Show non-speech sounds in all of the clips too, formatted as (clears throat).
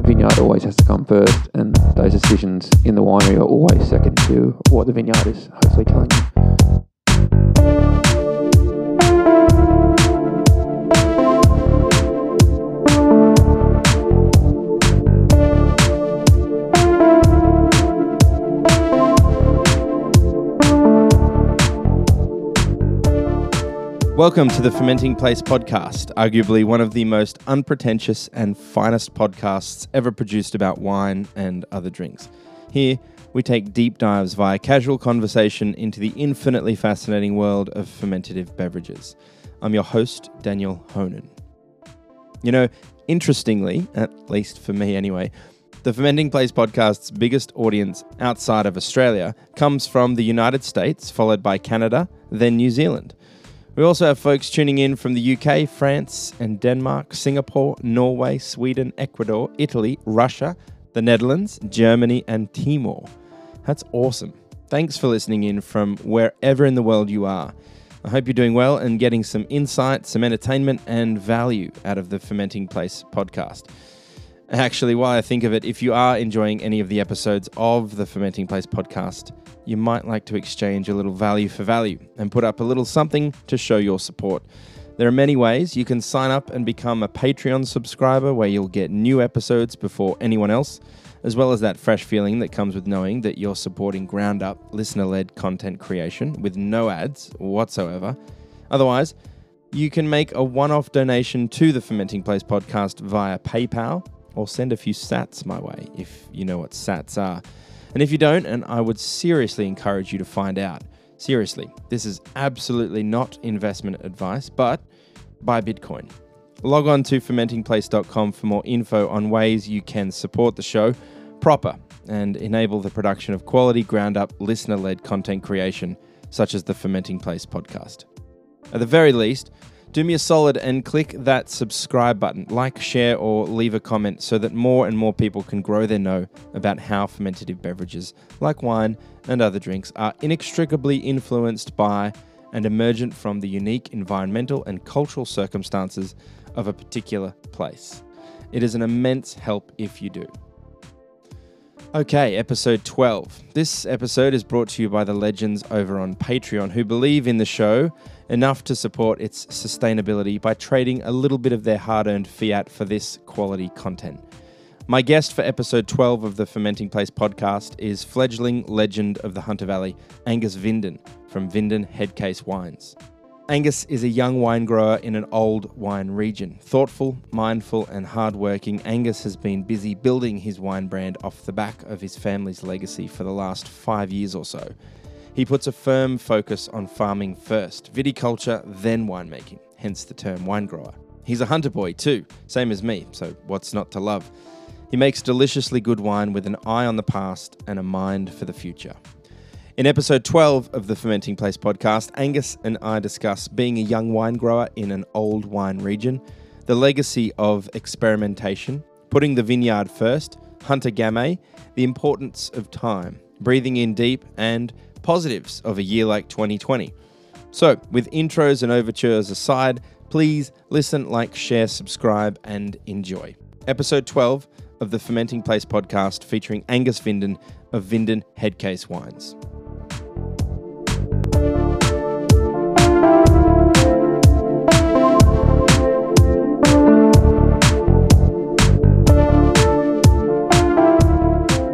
the vineyard always has to come first, and those decisions in the winery are always second to what the vineyard is hopefully telling you. Welcome to the Fermenting Place podcast, arguably one of the most unpretentious and finest podcasts ever produced about wine and other drinks. Here, we take deep dives via casual conversation into the infinitely fascinating world of fermentative beverages. I'm your host, Daniel Honan. You know, interestingly, at least for me anyway, the Fermenting Place podcast's biggest audience outside of Australia comes from the United States, followed by Canada, then New Zealand. We also have folks tuning in from the UK, France, and Denmark, Singapore, Norway, Sweden, Ecuador, Italy, Russia, the Netherlands, Germany, and Timor. That's awesome. Thanks for listening in from wherever in the world you are. I hope you're doing well and getting some insight, some entertainment, and value out of the Fermenting Place podcast. Actually, while I think of it, if you are enjoying any of the episodes of the Fermenting Place podcast, you might like to exchange a little value for value and put up a little something to show your support. There are many ways. You can sign up and become a Patreon subscriber where you'll get new episodes before anyone else, as well as that fresh feeling that comes with knowing that you're supporting ground up, listener led content creation with no ads whatsoever. Otherwise, you can make a one off donation to the Fermenting Place podcast via PayPal or send a few sats my way if you know what sats are. And if you don't, and I would seriously encourage you to find out. Seriously, this is absolutely not investment advice, but buy Bitcoin. Log on to fermentingplace.com for more info on ways you can support the show proper and enable the production of quality ground up listener led content creation, such as the Fermenting Place podcast. At the very least, do me a solid and click that subscribe button, like, share, or leave a comment so that more and more people can grow their know about how fermentative beverages, like wine and other drinks, are inextricably influenced by and emergent from the unique environmental and cultural circumstances of a particular place. It is an immense help if you do. Okay, episode 12. This episode is brought to you by the legends over on Patreon who believe in the show enough to support its sustainability by trading a little bit of their hard earned fiat for this quality content. My guest for episode 12 of the Fermenting Place podcast is fledgling legend of the Hunter Valley, Angus Vinden from Vinden Headcase Wines. Angus is a young wine grower in an old wine region. Thoughtful, mindful, and hardworking, Angus has been busy building his wine brand off the back of his family's legacy for the last five years or so. He puts a firm focus on farming first, viticulture, then winemaking, hence the term wine grower. He's a hunter boy too, same as me, so what's not to love? He makes deliciously good wine with an eye on the past and a mind for the future. In episode 12 of the Fermenting Place podcast, Angus and I discuss being a young wine grower in an old wine region, the legacy of experimentation, putting the vineyard first, hunter gamay, the importance of time, breathing in deep, and positives of a year like 2020. So, with intros and overtures aside, please listen, like, share, subscribe, and enjoy. Episode 12 of the Fermenting Place podcast featuring Angus Vinden of Vinden Headcase Wines.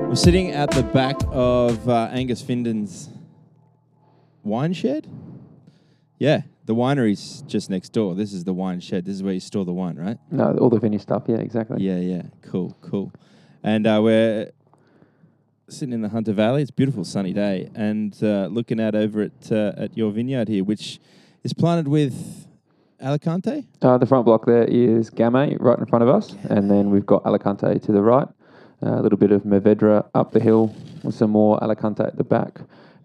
We're sitting at the back of uh, Angus Vinden's wine shed. Yeah, the winery's just next door. This is the wine shed. This is where you store the wine, right? No, all the vineyard stuff, yeah, exactly. Yeah, yeah. Cool, cool. And uh, we're sitting in the Hunter Valley. It's a beautiful sunny day, and uh, looking out over at uh, at your vineyard here, which is planted with Alicante. Uh, the front block there is Gamay right in front of us, and then we've got Alicante to the right, uh, a little bit of Mourvedre up the hill, with some more Alicante at the back,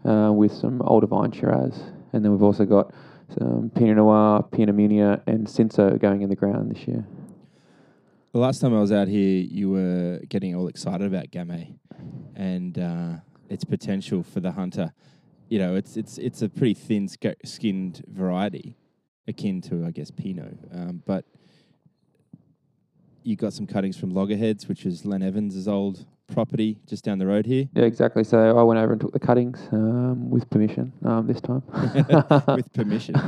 uh, with some older vine Shiraz. And then we've also got some Pinot Noir, Pinot Meunier, and Cinsault going in the ground this year. The last time I was out here, you were getting all excited about Gamay and uh, its potential for the hunter. You know, it's it's it's a pretty thin skinned variety, akin to I guess Pinot. Um, but you got some cuttings from Loggerheads, which is Len Evans' old property just down the road here. Yeah, exactly. So I went over and took the cuttings um, with permission um, this time. (laughs) (laughs) With permission. (laughs)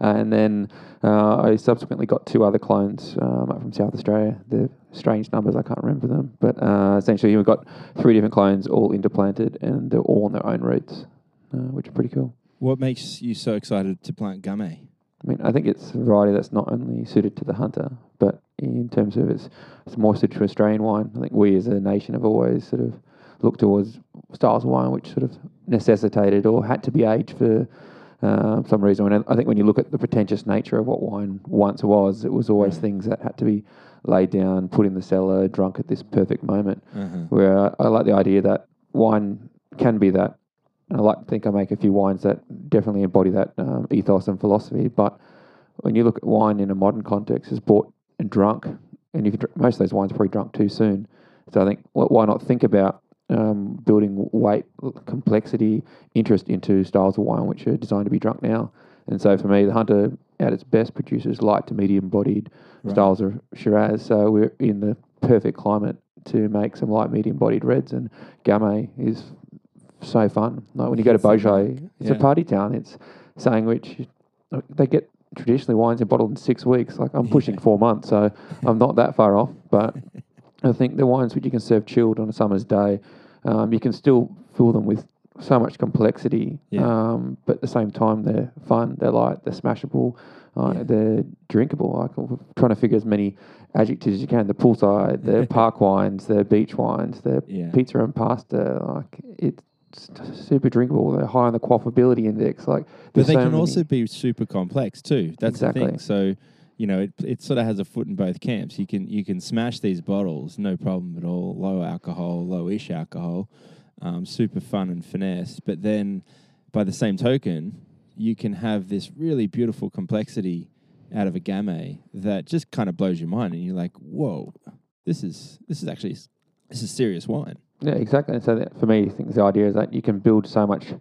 And then uh, I subsequently got two other clones um, up from South Australia. They're strange numbers, I can't remember them. But uh, essentially, we've got three different clones all interplanted and they're all on their own roots, uh, which are pretty cool. What makes you so excited to plant Gamay? I mean, I think it's a variety that's not only suited to the hunter, but in terms of it's, it's more suited to Australian wine. I think we as a nation have always sort of looked towards styles of wine which sort of necessitated or had to be aged for uh, some reason. And I think when you look at the pretentious nature of what wine once was, it was always Mm. things that had to be laid down, put in the cellar, drunk at this perfect moment. Uh-huh. Where I, I like the idea that wine can be that. And I like to think I make a few wines that definitely embody that um, ethos and philosophy. But when you look at wine in a modern context, it's bought and drunk, and you can most of those wines are probably drunk too soon. So I think wh- why not think about um, building weight, complexity, interest into styles of wine which are designed to be drunk now. And so for me, the Hunter at its best produces light to medium bodied Right. styles of Shiraz. So we're in the perfect climate to make some light medium bodied reds, and Gamay is so fun. Like when you go to Beaujolais, it's Yeah. a party town. It's saying which They get traditionally wines are bottled in six weeks. Like I'm pushing four months, so (laughs) I'm not that far off. But (laughs) I think the wines which you can serve chilled on a summer's day, um, you can still fill them with so much complexity. Yeah. Um, but at the same time, they're fun. They're light. They're smashable. Uh, Yeah. They're drinkable. Like I'm trying to figure as many adjectives as you can. The poolside, the (laughs) park wines, the beach wines, the Yeah. pizza and pasta. Like it's t- super drinkable. They're high on the quaffability index. Like, But they so can many- also be super complex too. That's the Exactly. thing. So, you know, it, it sort of has a foot in both camps. You can you can smash these bottles, no problem at all. Low alcohol, low-ish alcohol, um, super fun and finesse. But then, by the same token, you can have this really beautiful complexity out of a gamay that just kind of blows your mind, and you're like, "Whoa, this is this is actually this is serious wine." Yeah, exactly. And so that for me, I think the idea is that you can build so much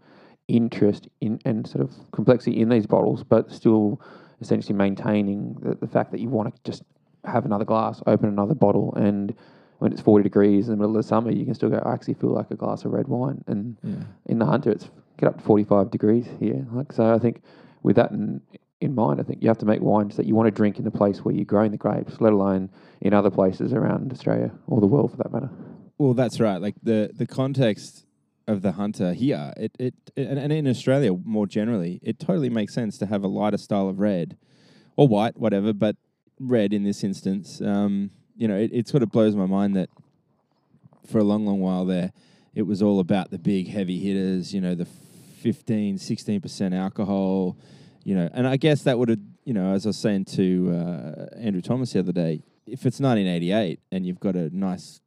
interest in and sort of complexity in these bottles, but still essentially maintaining the, the fact that you want to just have another glass, open another bottle, and when it's 40 degrees in the middle of the summer, you can still go, I actually feel like a glass of red wine. And Yeah. in the Hunter, it's get up to 45 degrees here. Like So I think with that in, in mind, I think you have to make wines that you want to drink in the place where you're growing the grapes, let alone in other places around Australia or the world for that matter. Well, that's right. Like the the context of the hunter here, it it and, and in Australia more generally, it totally makes sense to have a lighter style of red or white, whatever, but red in this instance. Um, you know, it, it sort of blows my mind that for a long, long while there, it was all about the big heavy hitters. You know, the 15, 16 percent alcohol. You know, and I guess that would have, you know, as I was saying to uh, Andrew Thomas the other day, if it's 1988 and you've got a nice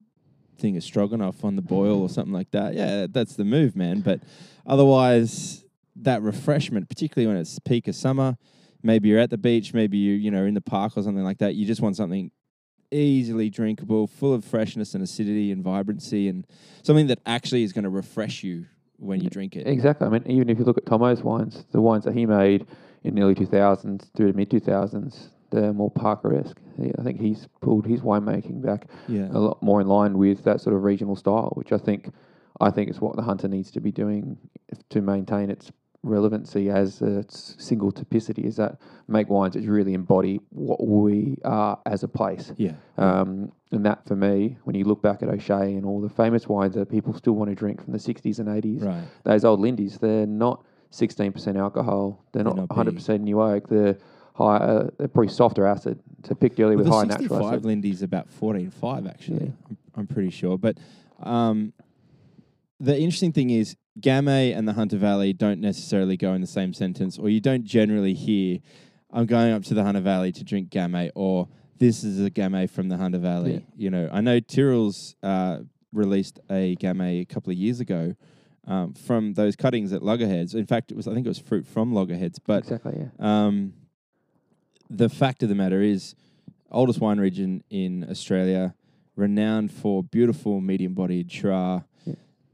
thing of stroganoff on the boil or something like that, yeah, that's the move, man. But otherwise, that refreshment, particularly when it's peak of summer, maybe you're at the beach, maybe you you know in the park or something like that. You just want something easily drinkable, full of freshness and acidity and vibrancy, and something that actually is going to refresh you when you drink it. Exactly. I mean, even if you look at Tomo's wines, the wines that he made in the early 2000s through the mid 2000s, they're more Parker-esque. I think he's pulled his winemaking back Yeah. a lot more in line with that sort of regional style, which I think I think is what the hunter needs to be doing to maintain its relevancy as a single typicity. Is that make wines that really embody what we are as a place. Yeah. Um, and that for me, when you look back at O'Shea and all the famous wines that people still want to drink from the 60s and 80s, Right. those old Lindies, they're not 16% alcohol. They're They're not not 100% new oak. They're higher, they're probably softer acid. So picked early Well, with the high natural 65 acid. Lindy's about 14.5, actually. Yeah. I'm, I'm pretty sure. But um, the interesting thing is, Gamay and the Hunter Valley don't necessarily go in the same sentence, or you don't generally hear, I'm going up to the Hunter Valley to drink Gamay, or this is a Gamay from the Hunter Valley. Yeah. You know, I know Tyrrell's uh, released a Gamay a couple of years ago. Um, from those cuttings at Loggerheads. In fact, it was I think it was fruit from Loggerheads, but exactly, yeah. um, the fact of the matter is, oldest wine region in Australia, renowned for beautiful medium-bodied Shiraz,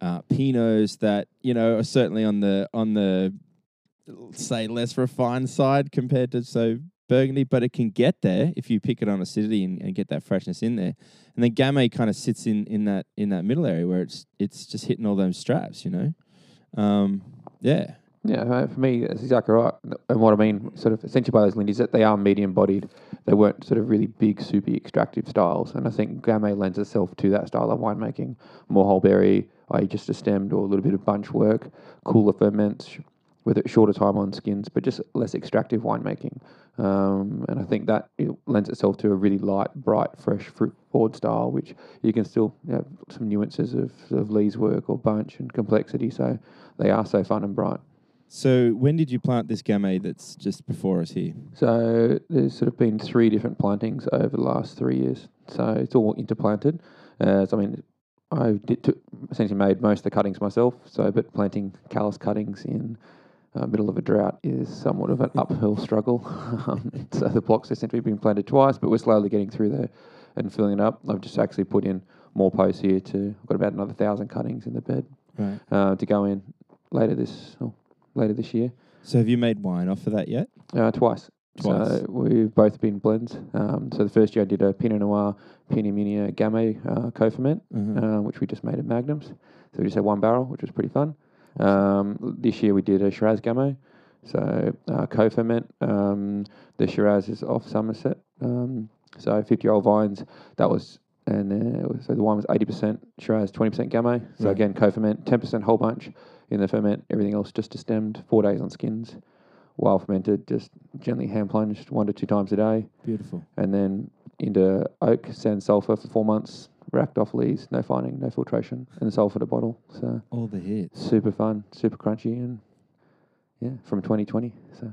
uh, Pinots that you know are certainly on the on the say less refined side compared to so Burgundy, but it can get there if you pick it on acidity and, and get that freshness in there. And then Gamay kind of sits in, in that in that middle area where it's it's just hitting all those straps, you know. Um, yeah, Yeah, uh, for me, that's exactly right. And what I mean, sort of essentially by those lindies, that they are medium bodied. They weren't sort of really big, soupy, extractive styles. And I think Gamay lends itself to that style of winemaking. More whole berry, i.e., just a stemmed or a little bit of bunch work, cooler ferments, with a shorter time on skins, but just less extractive winemaking. Um, and I think that it lends itself to a really light, bright, fresh fruit forward style, which you can still have some nuances of, of lees work or bunch and complexity. So they are so fun and bright. So when did you plant this Gamay that's just before us here? So there's sort of been three different plantings over the last three years. So it's all interplanted. Uh, so I mean, I did to, essentially made most of the cuttings myself. So, but planting callus cuttings in uh, middle of a drought is somewhat of an uphill struggle. (laughs) um, so the blocks essentially been planted twice, but we're slowly getting through there and filling it up. I've just actually put in more posts here to. I've got about another thousand cuttings in the bed Right. uh, to go in later this oh, later this year. So have you made wine off of that yet? Uh, twice. Twice. So we've both been blends. Um, so the first year I did a Pinot Noir, Pinot Meunier Gamay uh, co-ferment, Mhm. uh, which we just made at Magnums. So we just had one barrel, which was pretty fun. Um, this year we did a Shiraz Gamay, so uh, co-ferment. Um, the Shiraz is off Somerset, um, so 50-year-old vines. That was and uh, it was- so the wine was 80% Shiraz, 20% Gamay. So Right. again, co-ferment, 10% whole bunch in the ferment. Everything else just stemmed, four days on skins wild fermented, just gently hand plunged one to two times a day, Beautiful. and then into oak, sans, sulfur for four months, racked off lees, no fining, no filtration, and sulfur to bottle. So All the hits. super fun, super crunchy, and yeah, from 2020. So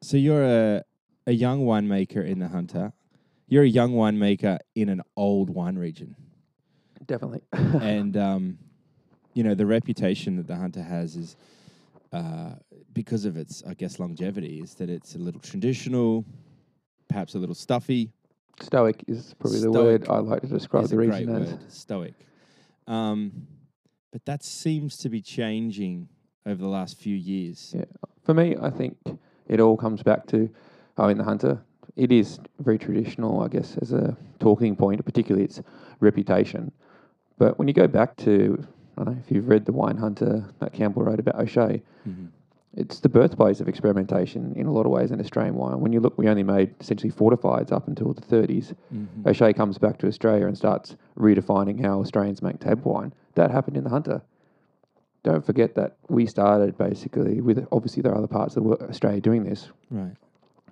So you're a a young winemaker in the Hunter. You're a young winemaker in an old wine region, definitely. (laughs) and um, you know the reputation that the Hunter has is uh, because of its, I guess, longevity. Is that it's a little traditional, perhaps a little stuffy. Stoic is probably the word I like to describe the region as. word, stoic. Um, but that seems to be changing over the last few years. Yeah. For me, I think it all comes back to, oh, in the Hunter, it is very traditional, I guess, as a talking point, particularly its reputation. But when you go back to, I don't know if you've read The Wine Hunter that Campbell wrote about O'Shea, Mhm. it's the birthplace of experimentation in a lot of ways in Australian wine. When you look, we only made essentially fortifieds up until the 30s. Mhm. O'Shea comes back to Australia and starts redefining how Australians make table wine. That happened in the Hunter. Don't forget that we started basically with obviously there are other parts of Australia doing this. Right.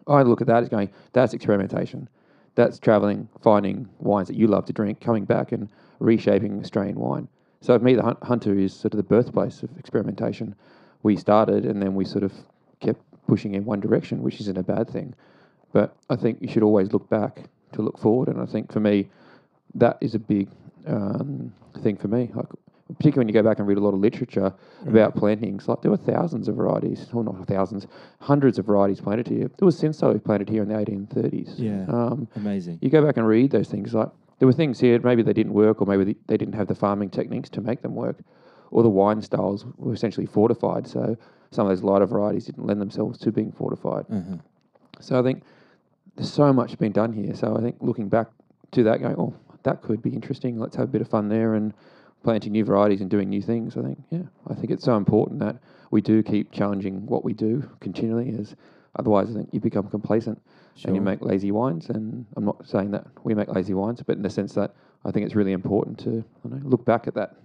I look at that as going, that's experimentation. That's traveling, finding wines that you love to drink, coming back and reshaping Australian wine. So for me, the Hunter is sort of the birthplace of experimentation. We started and then we sort of kept pushing in one direction, which isn't a bad thing. But I think you should always look back to look forward. And I think for me, that is a big um, thing for me. Like, particularly when you go back and read a lot of literature about plantings, like there were thousands of varieties, or not thousands, hundreds of varieties planted here. There was Cinsault planted here in the 1830s. Yeah. Um, Amazing. you go back and read those things, like there were things here, maybe they didn't work, or maybe they- didn't have the farming techniques to make them work, or the wine styles were essentially fortified. So some of those lighter varieties didn't lend themselves to being fortified. Uh-huh. So I think there's so much been done here. So I think looking back to that, going, oh, that could be interesting. Let's have a bit of fun there and planting new varieties and doing new things. I think, yeah, I think it's so important that we do keep challenging what we do continually. As otherwise, I think you become complacent and you make lazy wines. And I'm not saying that we make lazy wines, but in the sense that I think it's really important to know, look back at that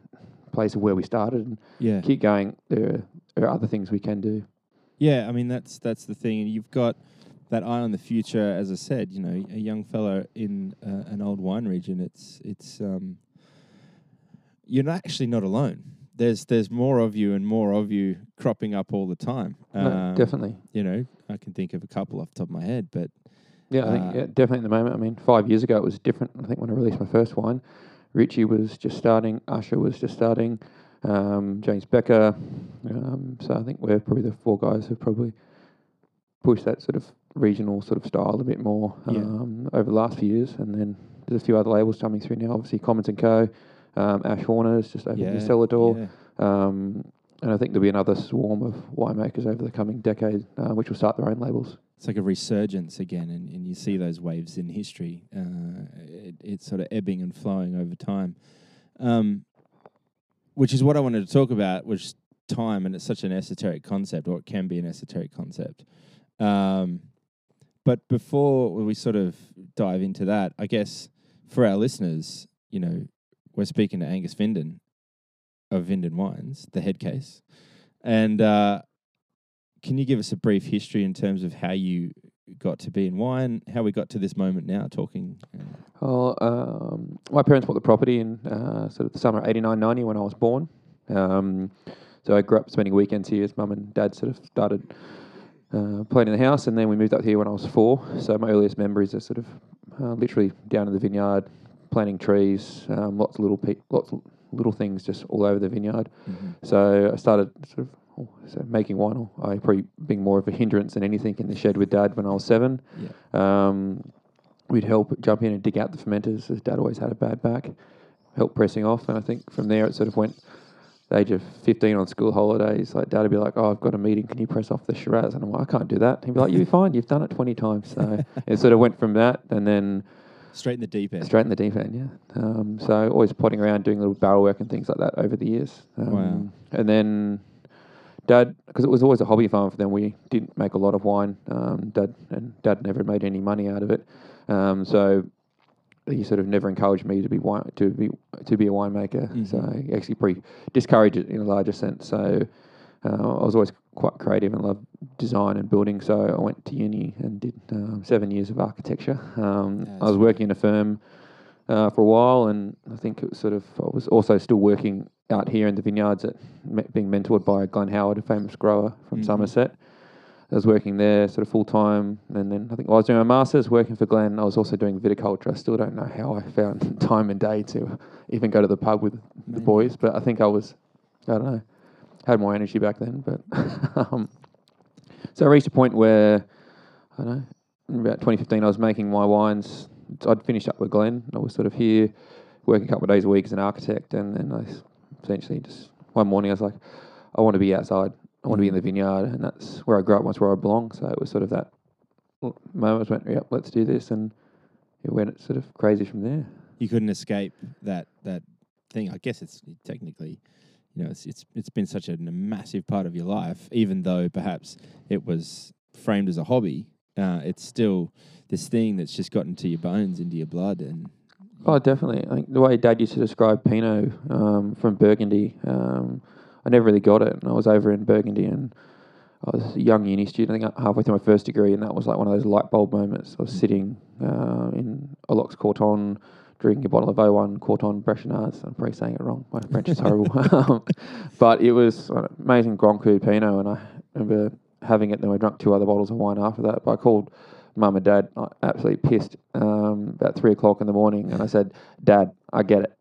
place of where we started and Yeah. keep going. There are, are other things we can do. Yeah, I mean that's that's the thing, and you've got that eye on the future. As I said, you know, a young fellow in uh, an old wine region. It's it's um, you're not actually not alone. There's there's more of you and more of you cropping up all the time. No, Um, definitely. You know, I can think of a couple off the top of my head, but Yeah, I Uh, think yeah, definitely at the moment. I mean, five years ago it was different. I think when I released my first wine, Richie was just starting, Usher was just starting, um, James Becker. Um, so I think we're probably the four guys who probably pushed that sort of regional sort of style a bit more Yeah. um, over the last few years. And then there's a few other labels coming through now. Obviously, Comyns and Co. Um, Ash Horner's just opened yeah, cellar door. yeah. Um, and I think there'll be another swarm of winemakers over the coming decade, uh, which will start their own labels. it's like a resurgence again, and, and you see those waves in history. Uh, it, it's sort of ebbing and flowing over time, um, which is what I wanted to talk about. Was time, and it's such an esoteric concept, or it can be an esoteric concept. Um, but before we sort of dive into that, I guess for our listeners, you know, we're speaking to Angus Vinden of Vinden Wines, the head case, and uh, can you give us a brief history in terms of how you got to be in wine, how we got to this moment now talking? Uh, Well, um, my parents bought the property in uh, sort of the summer of 89, 90 when I was born. Um, so I grew up spending weekends here as mum and dad sort of started uh, playing in the house, and then we moved up here when I was four. So my earliest memories are sort of uh, literally down in the vineyard, planting trees, um, lots of little pe- lots of little things just all over the vineyard. So I started sort of oh, so making wine. I probably being more of a hindrance than anything in the shed with dad when I was seven. Yeah. Um, we'd help jump in and dig out the fermenters, as dad always had a bad back. Help pressing off, and I think from there it sort of went. The age of fifteen on school holidays, like dad would be like, "Oh, I've got a meeting. Can you press off the Shiraz?" And I'm like, "I can't do that." He'd be like, "You'll be fine. You've done it twenty times." So (laughs) it sort of went from that, and then Straight in the deep end. straight in the deep end. Yeah. Um, so always plodding around doing little barrel work and things like that over the years. Um, Wow. And then dad, because it was always a hobby farm for them, we didn't make a lot of wine. Um, dad and dad never made any money out of it. Um, so he sort of never encouraged me to be wine, to be to be a winemaker. So he actually pretty discouraged it in a larger sense. So uh, I was always quite creative and loved design and building. So I went to uni and did um, seven years of architecture. Um, I was working in a firm uh, for a while, and I think it was sort of I was also still working out here in the vineyards, at me- being mentored by Glenn Howard, a famous grower from Mhm. Somerset. I was working there sort of full time, and then I think I was doing my masters, working for Glenn, I was also doing viticulture. I still don't know how I found (laughs) time and day to even go to the pub with the boys, but I think I was, I don't know, had more energy back then. But (laughs) um, so I reached a point where I don't know, about 2015, I was making my wines. I'd finished up with Glenn. I was sort of here working a couple of days a week as an architect, and then I essentially just one morning I was like, I want to be outside. I want to be in the vineyard, and that's where I grew up. That's where I belong. So it was sort of that moment. I went, yep, let's do this, and it went sort of crazy from there. You couldn't escape that that thing. I guess it's technically, you know, it's it's it's been such a massive part of your life, even though perhaps it was framed as a hobby. Uh, it's still this thing that's just gotten to your bones, into your blood, and Oh, definitely. I think the way Dad used to describe Pinot um, from Burgundy, um, I never really got it. And I was over in Burgundy and I was a young uni student, I think halfway through my first degree, and that was like one of those light bulb moments. I was sitting uh, in Aloxe Corton, drinking a bottle of 01 Corton Brechenards. I'm probably saying it wrong. My (laughs) French is horrible. Um, (laughs) but it was an amazing Grand Cru Pinot, and I remember having it. Then I drank two other bottles of wine after that. But I called mum and dad absolutely pissed um, about three o'clock in the morning, and I said, "Dad, I get it."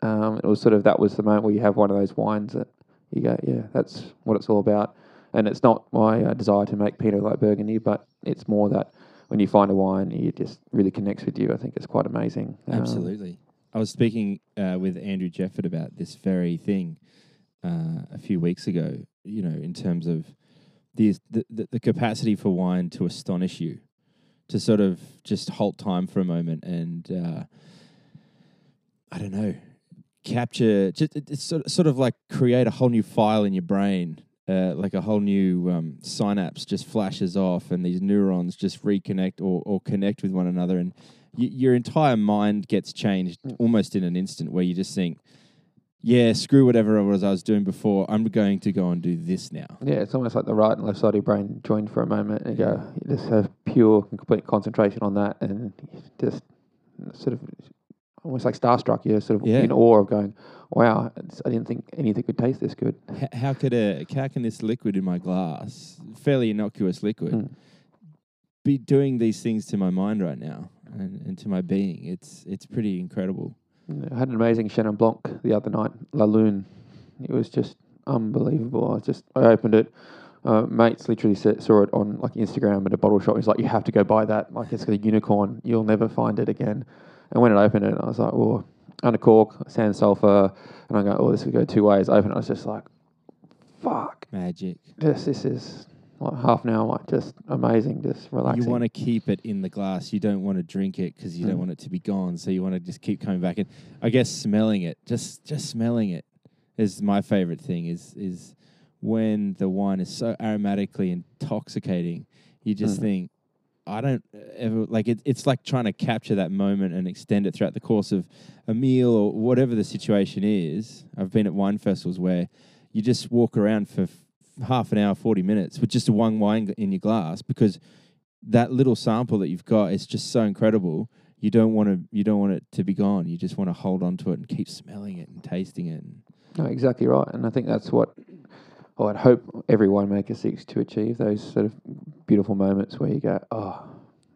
Um, it was sort of that was the moment where you have one of those wines that you go, "Yeah, that's what it's all about." And it's not my uh, desire to make Pinot like Burgundy, but it's more that when you find a wine, it just really connects with you. I think it's quite amazing. Um, Absolutely. I was speaking uh, with Andrew Jefford about this very thing uh, a few weeks ago. You know, in terms of the, the the capacity for wine to astonish you, to sort of just halt time for a moment and uh, I don't know, capture. Just sort sort of like create a whole new file in your brain. Uh, like a whole new um, synapse just flashes off, and these neurons just reconnect or, or connect with one another, and y- your entire mind gets changed almost in an instant where you just think, yeah, screw whatever it was I was doing before. I'm going to go and do this now. Yeah, it's almost like the right and left side of your brain join for a moment and you go, you just have pure and complete concentration on that and just sort of almost like starstruck. You're sort of Yeah. in awe of going, wow, it's, I didn't think anything could taste this good. H- how could a how can this liquid in my glass, fairly innocuous liquid, Mm. be doing these things to my mind right now and, and to my being? It's it's pretty incredible. I had an amazing Chenin Blanc the other night, La Lune. It was just unbelievable. I just I opened it. Uh, mates literally saw it on like Instagram at a bottle shop. He's like, "You have to go buy that. Like it's a unicorn. You'll never find it again." And when I opened it, I was like, "Oh, under cork, sans sulfur," and I go, "Oh, this could go two ways." It, I was just like, "Fuck, Magic. this this is like half an hour, like just amazing, just relaxing. You want to keep it in the glass. You don't want to drink it because you don't Mm. want it to be gone. So you want to just keep coming back. And I guess smelling it, just just smelling it, is my favorite thing. Is is when the wine is so aromatically intoxicating, you just Mm. think, I don't uh, ever like it. It's like trying to capture that moment and extend it throughout the course of a meal or whatever the situation is. I've been at wine festivals where you just walk around for f- half an hour, 40 minutes with just a one wine in your glass because that little sample that you've got is just so incredible. You don't want to you don't want it to be gone. You just want to hold on to it and keep smelling it and tasting it. No, exactly right, and I think that's what well, I'd hope every winemaker seeks to achieve those sort of beautiful moments where you go, oh,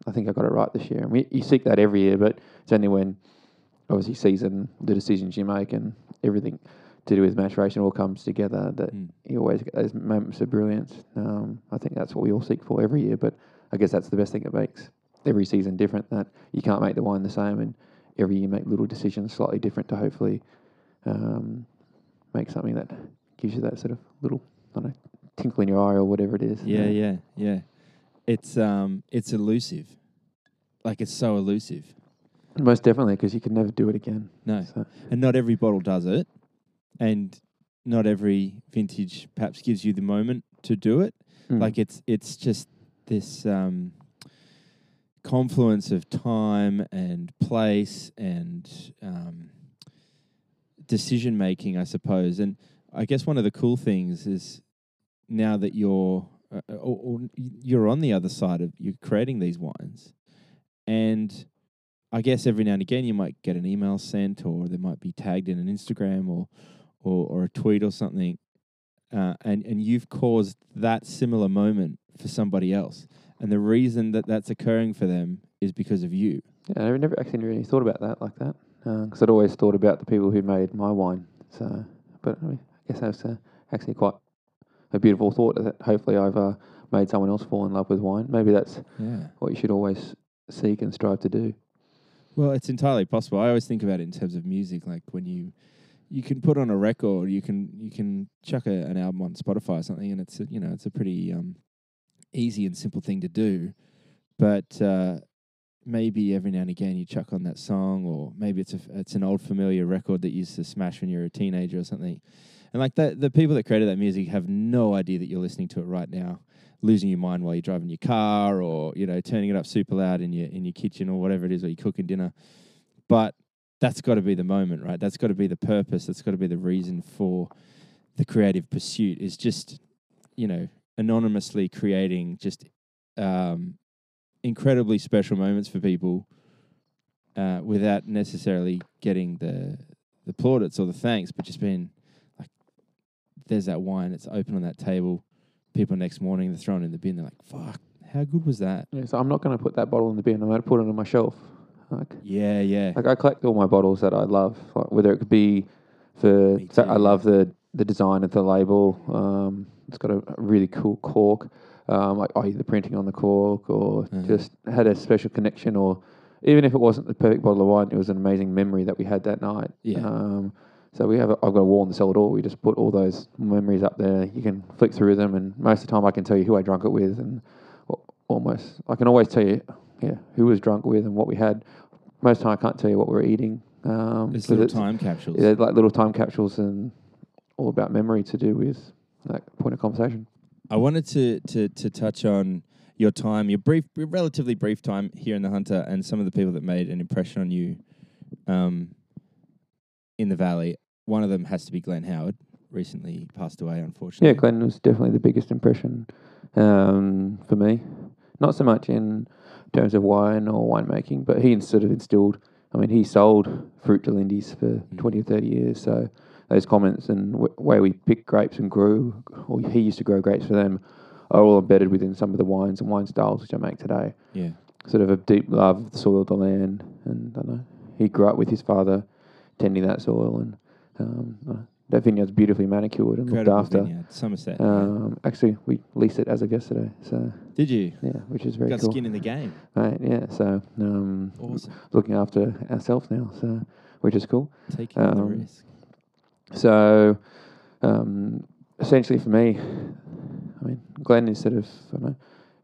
I think I got it right this year. And we, you seek that every year, but it's only when obviously season the decisions you make and everything to do with maturation all comes together that Mm. you always get those moments of brilliance. Um, I think that's what we all seek for every year, but I guess that's the best thing that makes every season different. That you can't make the wine the same, and every year make little decisions slightly different to hopefully um, make something that gives you that sort of little, I don't know, tinkle in your eye or whatever it is. yeah, yeah, yeah. It's um it's elusive. Like it's so elusive. Most definitely, because you can never do it again. No. So, And not every bottle does it. And not every vintage perhaps gives you the moment to do it. mm. Like it's it's just this um, confluence of time and place and um, decision making, I suppose. And I guess one of the cool things is now that you're uh, uh, or, or you're on the other side of you're creating these wines, and I guess every now and again you might get an email sent, or they might be tagged in an Instagram or or, or a tweet or something, uh, and and you've caused that similar moment for somebody else, and the reason that that's occurring for them is because of you. yeah, I never actually really thought about that like that because I'd always thought about the people who made my wine. So, but I, mean, I guess that's uh, actually quite a beautiful thought that hopefully I've uh, made someone else fall in love with wine. Maybe that's Yeah. what you should always seek and strive to do. Well, it's entirely possible. I always think about it in terms of music, like when you you can put on a record, you can you can chuck a, an album on Spotify or something, and it's a, you know it's a pretty um, easy and simple thing to do. But uh, maybe every now and again you chuck on that song, or maybe it's a it's an old familiar record that you used to smash when you were a teenager or something. And like that, the people that created that music have no idea that you're listening to it right now, losing your mind while you're driving your car, or you know turning it up super loud in your in your kitchen or whatever it is, or you're cooking dinner. But that's got to be the moment, right? That's got to be the purpose. That's got to be the reason for the creative pursuit. Is just you know anonymously creating just um, incredibly special moments for people uh, without necessarily getting the the plaudits or the thanks, but just being there's that wine, it's open on that table. People next morning they're throwing it in the bin. They're like, "Fuck, how good was that?" Yeah, so I'm not going to put that bottle in the bin. I'm going to put it on my shelf. Like, Yeah, yeah, like I collect all my bottles that I love, like whether it could be for. So I love the the design of the label. Um, it's got a, really cool cork. Um, like either printing on the cork or Mhm. just had a special connection, or even if it wasn't the perfect bottle of wine, it was an amazing memory that we had that night. Yeah. Um, so we have. A, I've got a wall in the cellar door. We just put all those memories up there. You can flick through them, and most of the time I can tell you who I drunk it with, and almost I can always tell you, yeah, who was drunk with and what we had. Most of the time I can't tell you what we were eating. Um, it's little it's- time capsules. yeah, they're like little time capsules and all about memory to do with that point of conversation. I wanted to to to touch on your time, your brief, your relatively brief time here in the Hunter, and some of the people that made an impression on you, um, in the valley. One of them has to be Glenn Howard. Recently passed away, unfortunately. Yeah, Glenn was definitely the biggest impression um, for me. Not so much in terms of wine or winemaking, but he sort of instilled. I mean, he sold fruit to Lindy's for Mm. twenty or thirty years, so those comments and w- way we picked grapes and grew, or he used to grow grapes for them, are all embedded within some of the wines and wine styles which I make today. Yeah, sort of a deep love of the soil, the land, and I don't know. He grew up with his father tending that soil, and um, uh, that vineyard's beautifully manicured and incredible looked after. vineyard, Somerset. Um, actually, we leased it as of yesterday, so Did you? yeah, which is very Got cool. skin in the game. Right, yeah, so um, Awesome. looking after ourselves now, so which is cool. Taking the Um, risk. So, um, essentially for me, I mean, Glenn is sort of I don't know,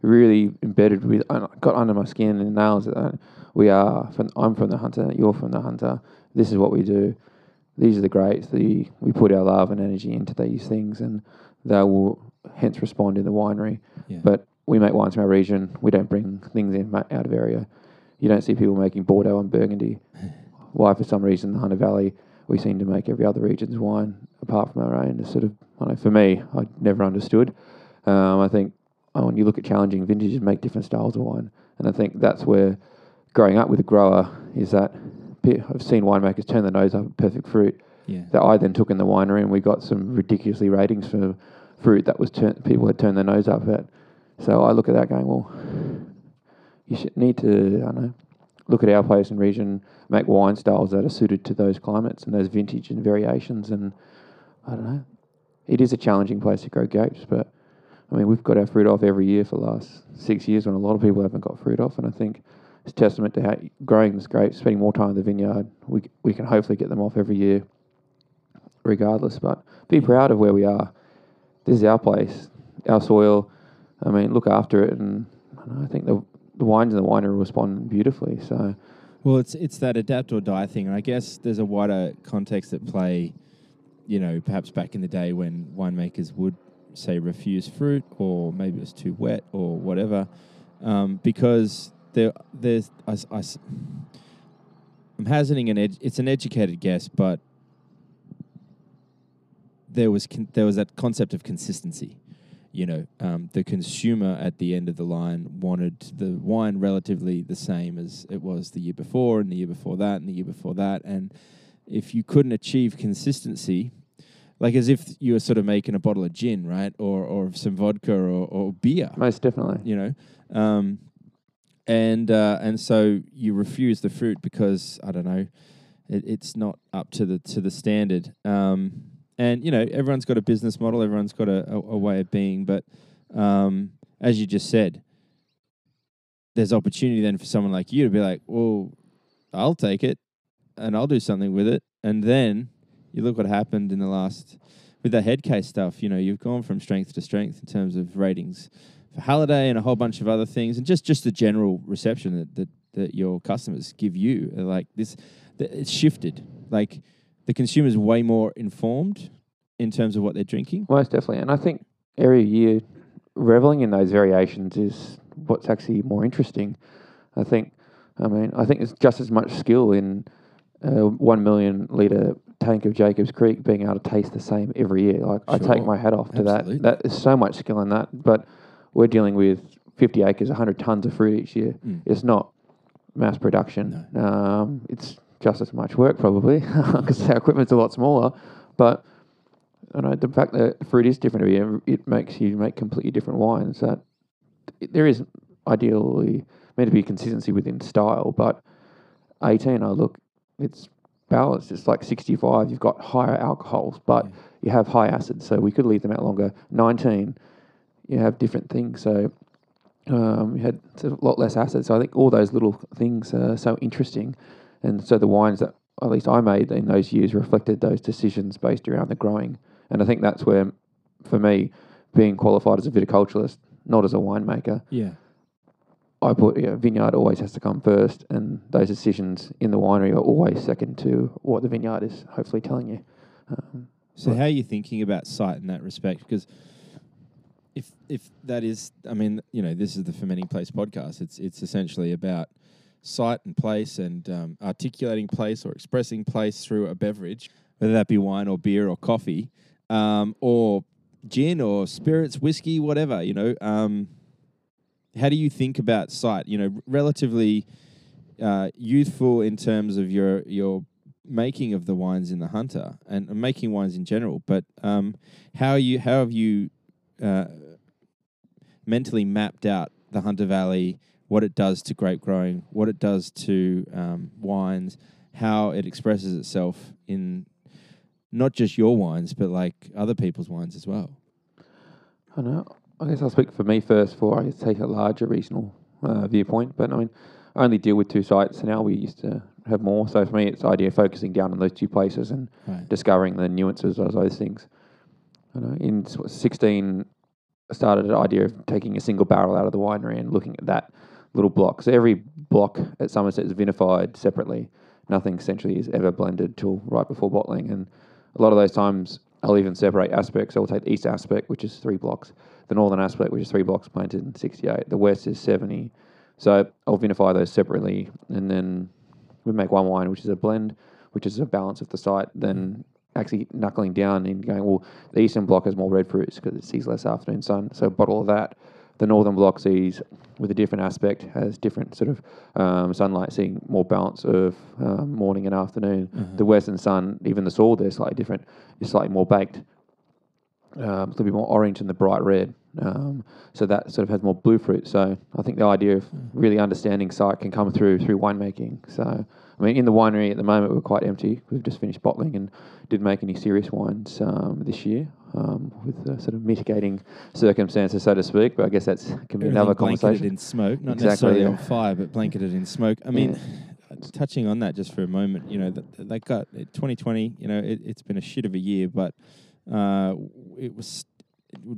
really embedded with got under my skin and nails. Uh, we are from I'm from the hunter. You're from the hunter. This is what we do. These are the grapes. The we put our love and energy into these things, and they will hence respond in the winery. Yeah. But we make wines from our region. We don't bring things in out of area. You don't see people making Bordeaux and Burgundy. (laughs) Why, for some reason, the Hunter Valley, we seem to make every other region's wine apart from our own. It's sort of, I don't know, for me, I never understood. Um, I think oh, when you look at challenging vintages, make different styles of wine, and I think that's where growing up with a grower is that I've seen winemakers turn their nose up at perfect fruit Yeah. that I then took in the winery, and we got some ridiculously ratings for fruit that was turn- people had turned their nose up at. So I look at that going, well, you should need to, I don't know, look at our place and region, make wine styles that are suited to those climates and those vintage and variations. And I don't know, it is a challenging place to grow grapes, but I mean, we've got our fruit off every year for the last six years when a lot of people haven't got fruit off. And I think it's testament to how growing this grapes, spending more time in the vineyard, we, we can hopefully get them off every year regardless. But be proud of where we are. This is our place, our soil. I mean, look after it, and I, I think the the wines in the winery respond beautifully. So Well, it's it's that adapt or die thing, and I guess there's a wider context at play. You know, perhaps back in the day when winemakers would say refuse fruit, or maybe it was too wet, or whatever, um, because there there's I, I I'm hazarding an ed- it's an educated guess, but there was con- there was that concept of consistency. You know, um, the consumer at the end of the line wanted the wine relatively the same as it was the year before, and the year before that, and the year before that. And if you couldn't achieve consistency, like as if you were sort of making a bottle of gin, right, or or some vodka or, or beer, most definitely, you know, um, and uh, and so you refuse the fruit because I don't know, it, it's not up to the to the standard. Um, and you know, everyone's got a business model, everyone's got a, a, a way of being, but um, as you just said, there's opportunity then for someone like you to be like, well, I'll take it and I'll do something with it, and then you look what happened in the last with the head case stuff. You know, you've gone from strength to strength in terms of ratings for Halliday and a whole bunch of other things, and just just the general reception that that, that your customers give you. uh, Like this, th- it's shifted. Like the consumer's way more informed in terms of what they're drinking. most definitely. And I think every year, reveling in those variations is what's actually more interesting. I think, I mean, I think it's just as much skill in a one million liter tank of Jacobs Creek being able to taste the same every year. Like I take my hat off to Absolutely. that. That is so much skill in that. But we're dealing with 50 acres, 100 tons of fruit each year. Mm. It's not mass production. Um, it's just as much work probably (laughs) because our equipment's a lot smaller. But I know the fact that fruit is different every year, it makes you make completely different wines. That there is ideally meant to be consistency within style, but 18, I look, it's balanced. It's like 65. You've got higher alcohols, but Yeah. you have high acids, so we could leave them out longer. 19, you have different things. So um, you had a lot less acid. So I think all those little things are so interesting. And so the wines that at least I made in those years reflected those decisions based around the growing. And I think that's where, for me, being qualified as a viticulturalist, not as a winemaker, Yeah. I put yeah, vineyard always has to come first, and those decisions in the winery are always second to what the vineyard is hopefully telling you. Um, So how are you thinking about site in that respect? Because if if that is, I mean, you know, this is the fermenting place podcast. It's it's essentially about site and place and um, articulating place or expressing place through a beverage, whether that be wine or beer or coffee, um, or gin or spirits, whiskey, whatever. You know, um, how do you think about site? You know, relatively uh, youthful in terms of your your making of the wines in the hunter and making wines in general. But um, how you how have you uh, mentally mapped out the Hunter Valley, what it does to grape growing, what it does to um, wines, how it expresses itself in not just your wines, but like other people's wines as well. I know. I guess I'll speak for me first before I take a larger regional uh, viewpoint. But I mean, I only deal with two sites now. We used to have more. So for me, it's the idea of focusing down on those two places and Right. discovering the nuances of those things. I know in 16 started an idea of taking a single barrel out of the winery and looking at that little block. So every block at Somerset is vinified separately. Nothing essentially is ever blended till right before bottling. And a lot of those times, I'll even separate aspects. So I'll take the east aspect, which is three blocks, the northern aspect, which is three blocks planted in 68. The west is 70. So I'll vinify those separately. And then we make one wine, which is a blend, which is a balance of the site. Then actually knuckling down and going, well, the eastern block has more red fruits because it sees less afternoon sun. So bottle of that. The northern block sees with a different aspect has different sort of um, sunlight, seeing more balance of um, morning and afternoon. The western sun, even the soil there, is slightly different. It's slightly more baked, um, a little bit more orange than the bright red. Um, so that sort of has more blue fruit. So I think the idea of really understanding site can come through through winemaking. So I mean, in the winery at the moment we're quite empty. We've just finished bottling and didn't make any serious wines um, this year um, with uh, sort of mitigating circumstances, so to speak. But I guess that's can be another Everything blanketed conversation. in smoke, not Exactly, necessarily yeah. on fire, but blanketed in smoke. I mean, touching on that just for a moment, you know, th- th- they got 2020. You know, it, it's been a shit of a year, but uh, it was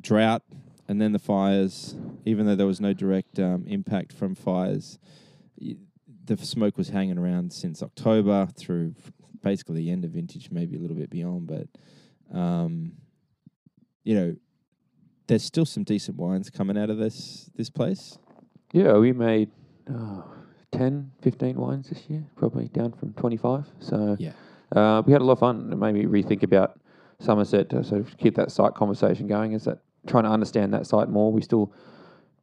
drought, and then the fires. Even though there was no direct um, impact from fires, the smoke was hanging around since October through basically the end of vintage, maybe a little bit beyond. But um, you know, there's still some decent wines coming out of this this place. Yeah, we made uh, 10, 15 wines this year, probably down from 25. So Yeah. uh, we had a lot of fun. and me rethink about Somerset to sort of keep that site conversation going. Is that trying to understand that site more? We still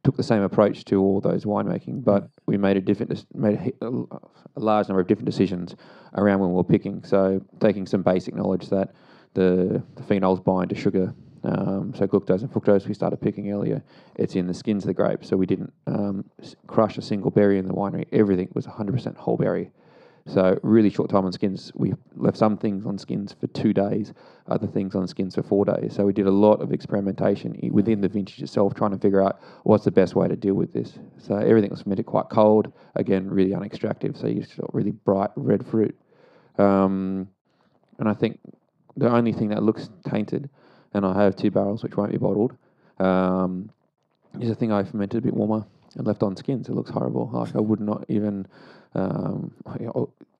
took the same approach to all those winemaking, but we made a different made a, hi- a l- a large number of different decisions around when we were picking. So taking some basic knowledge that the, the phenols bind to sugar. Um, so glucose and fructose we started picking earlier. It's in the skins of the grapes, so we didn't um, crush a single berry in the winery. Everything was 100% whole berry. So really short time on skins. We left some things on skins for two days, other things on skins for four days. So we did a lot of experimentation within the vintage itself, trying to figure out what's the best way to deal with this. So everything was fermented quite cold, again really unextractive. So you got really bright red fruit, um, and I think the only thing that looks tainted, and I have two barrels which won't be bottled, um, is a thing I fermented a bit warmer and left on skins. It looks horrible. Like I would not even. Um,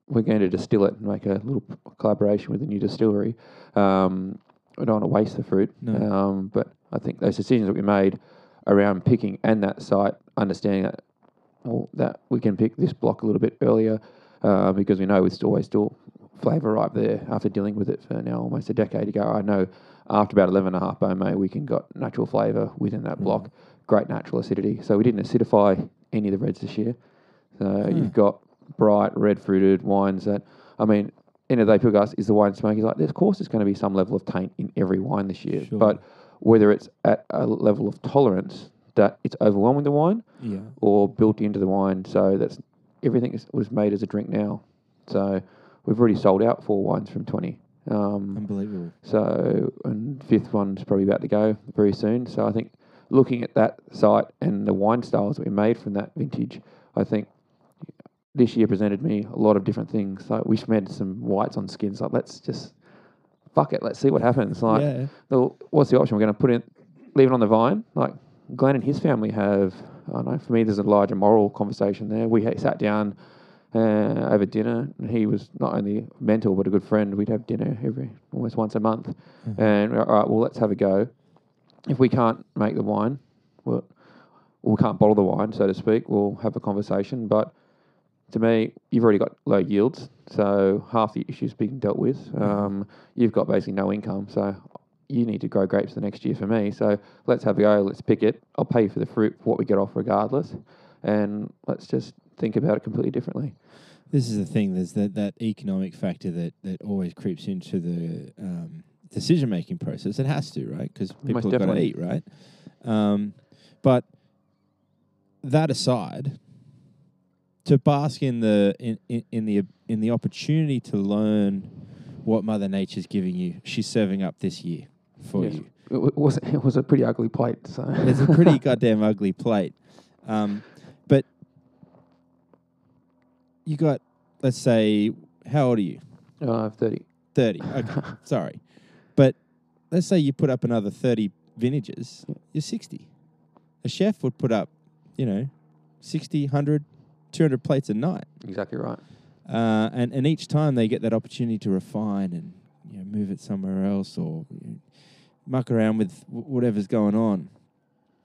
we're going to distill it and make a little collaboration with a new distillery. Um, I don't want to waste the fruit, No. um, but I think those decisions that we made around picking and that site, understanding that well, that we can pick this block a little bit earlier uh, because we know it's always still flavour ripe there after dealing with it for now almost a decade ago. I know after about 11 and a half we can got natural flavour within that block, great natural acidity. So we didn't acidify any of the reds this year. So you've got bright red fruited wines that, I mean, end of the day, people ask, is the wine smoky? Like, of course, there's going to be some level of taint in every wine this year. Sure. But whether it's at a level of tolerance that it's overwhelming the wine Yeah. or built into the wine, so that's everything is, was made as a drink now. So we've already sold out four wines from 20. Um, Unbelievable. so, and fifth one's probably about to go very soon. So I think looking at that site and the wine styles that we made from that vintage, I think this year presented me a lot of different things. Like we made some whites on skins. Like let's just fuck it, let's see what happens. Like, Yeah. well, what's the option? We're going to put it, leave it on the vine. Like Glenn and his family have. I don't know. For me, there's a larger moral conversation there. We sat down uh, over dinner, and he was not only mentor but a good friend. We'd have dinner every almost once a month, and we're, all right, well, let's have a go. If we can't make the wine, well, we can't bottle the wine, so to speak. We'll have a conversation, but to me, you've already got low yields, so half the issues being dealt with. Um, you've got basically no income, so you need to grow grapes the next year for me. So let's have a go. Let's pick it. I'll pay for the fruit for what we get off regardless, and let's just think about it completely differently. This is the thing. There's that, that economic factor that, that always creeps into the um, decision making process. It has to, right? Because people Most have got to eat, right? Um, but that aside, to bask in the in, in, in the in the opportunity to learn what Mother Nature's giving you, she's serving up this year for Yes. you. It was it was a pretty ugly plate. So It's a pretty (laughs) goddamn ugly plate. Um, but you got, let's say, how old are you? uh, thirty. 30. Okay, (laughs) sorry. But let's say you put up another 30 vintages, you're 60. A chef would put up, you know, 60, 100, 200 plates a night. Exactly right. Uh, and, and each time they get that opportunity to refine and you know, move it somewhere else or you know, muck around with w- whatever's going on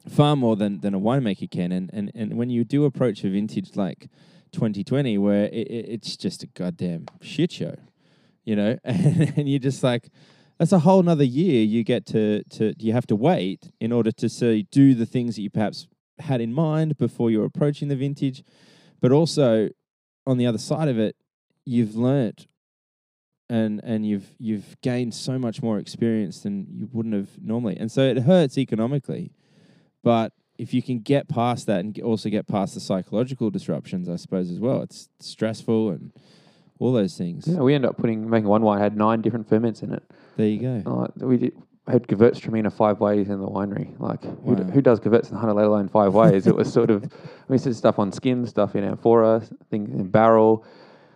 far more than, than a winemaker can. And, and, and when you do approach a vintage like 2020, where it, it, it's just a goddamn shit show, you know, and, (laughs) and you're just like, that's a whole nother year you get to, to you have to wait in order to say do the things that you perhaps had in mind before you're approaching the vintage but also on the other side of it you've learnt and and you've you've gained so much more experience than you wouldn't have normally. And so it hurts economically but if you can get past that and also get past the psychological disruptions i suppose as well it's stressful and all those things. Yeah, we ended up putting making one wine had nine different ferments in it. there you go. Like we did, had Gewürztraminer five ways in the winery. Like who, d- Wow. who does Gewürztraminer let alone five ways? it was sort of we said stuff on skin, stuff in amphora, things in barrel,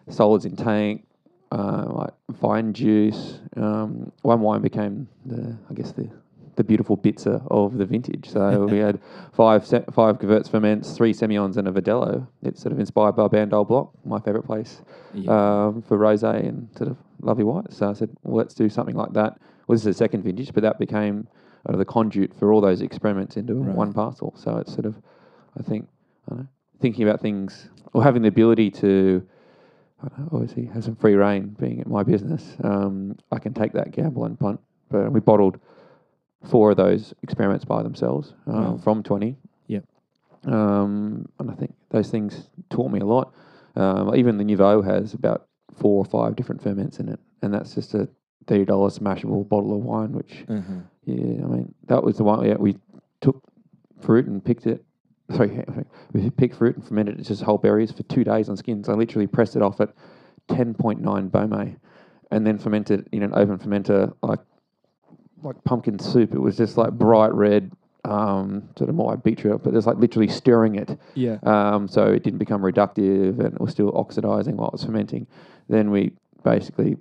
solids in tank, uh, like vine juice. Um, one wine became the I guess the the beautiful bitzer of the vintage. So (laughs) we had five se- five Gewürz ferments, three Semillons, and a Verdelho. It's sort of inspired by Bandol Blanc, my favourite place Yeah. um, for rosé and sort of lovely white. So I said, well, let's do something like that. Well, this is the second vintage, but that became uh, the conduit for all those experiments into Right. one parcel. So it's sort of, I think, I don't know, thinking about things or having the ability to, I don't know, obviously have some free reign being at my business. Um, I can take that gamble and punt. But we bottled four of those experiments by themselves uh, Wow. from 20. Yeah. Um, and I think those things taught me a lot. Um, even the Nouveau has about four or five different ferments in it, and that's just a thirty dollars smashable bottle of wine. Which, uh-huh. yeah, I mean, that was the one. Yeah, we took fruit and picked it. Sorry, (laughs) we picked fruit and fermented it just whole berries for two days on skins. I literally pressed it off at ten point nine Baumé, and then fermented in an open fermenter like like pumpkin soup. It was just like bright red, um, sort of more like beetroot, but there's like literally stirring it yeah um, so it didn't become reductive and it was still oxidizing while it was fermenting. Then we basically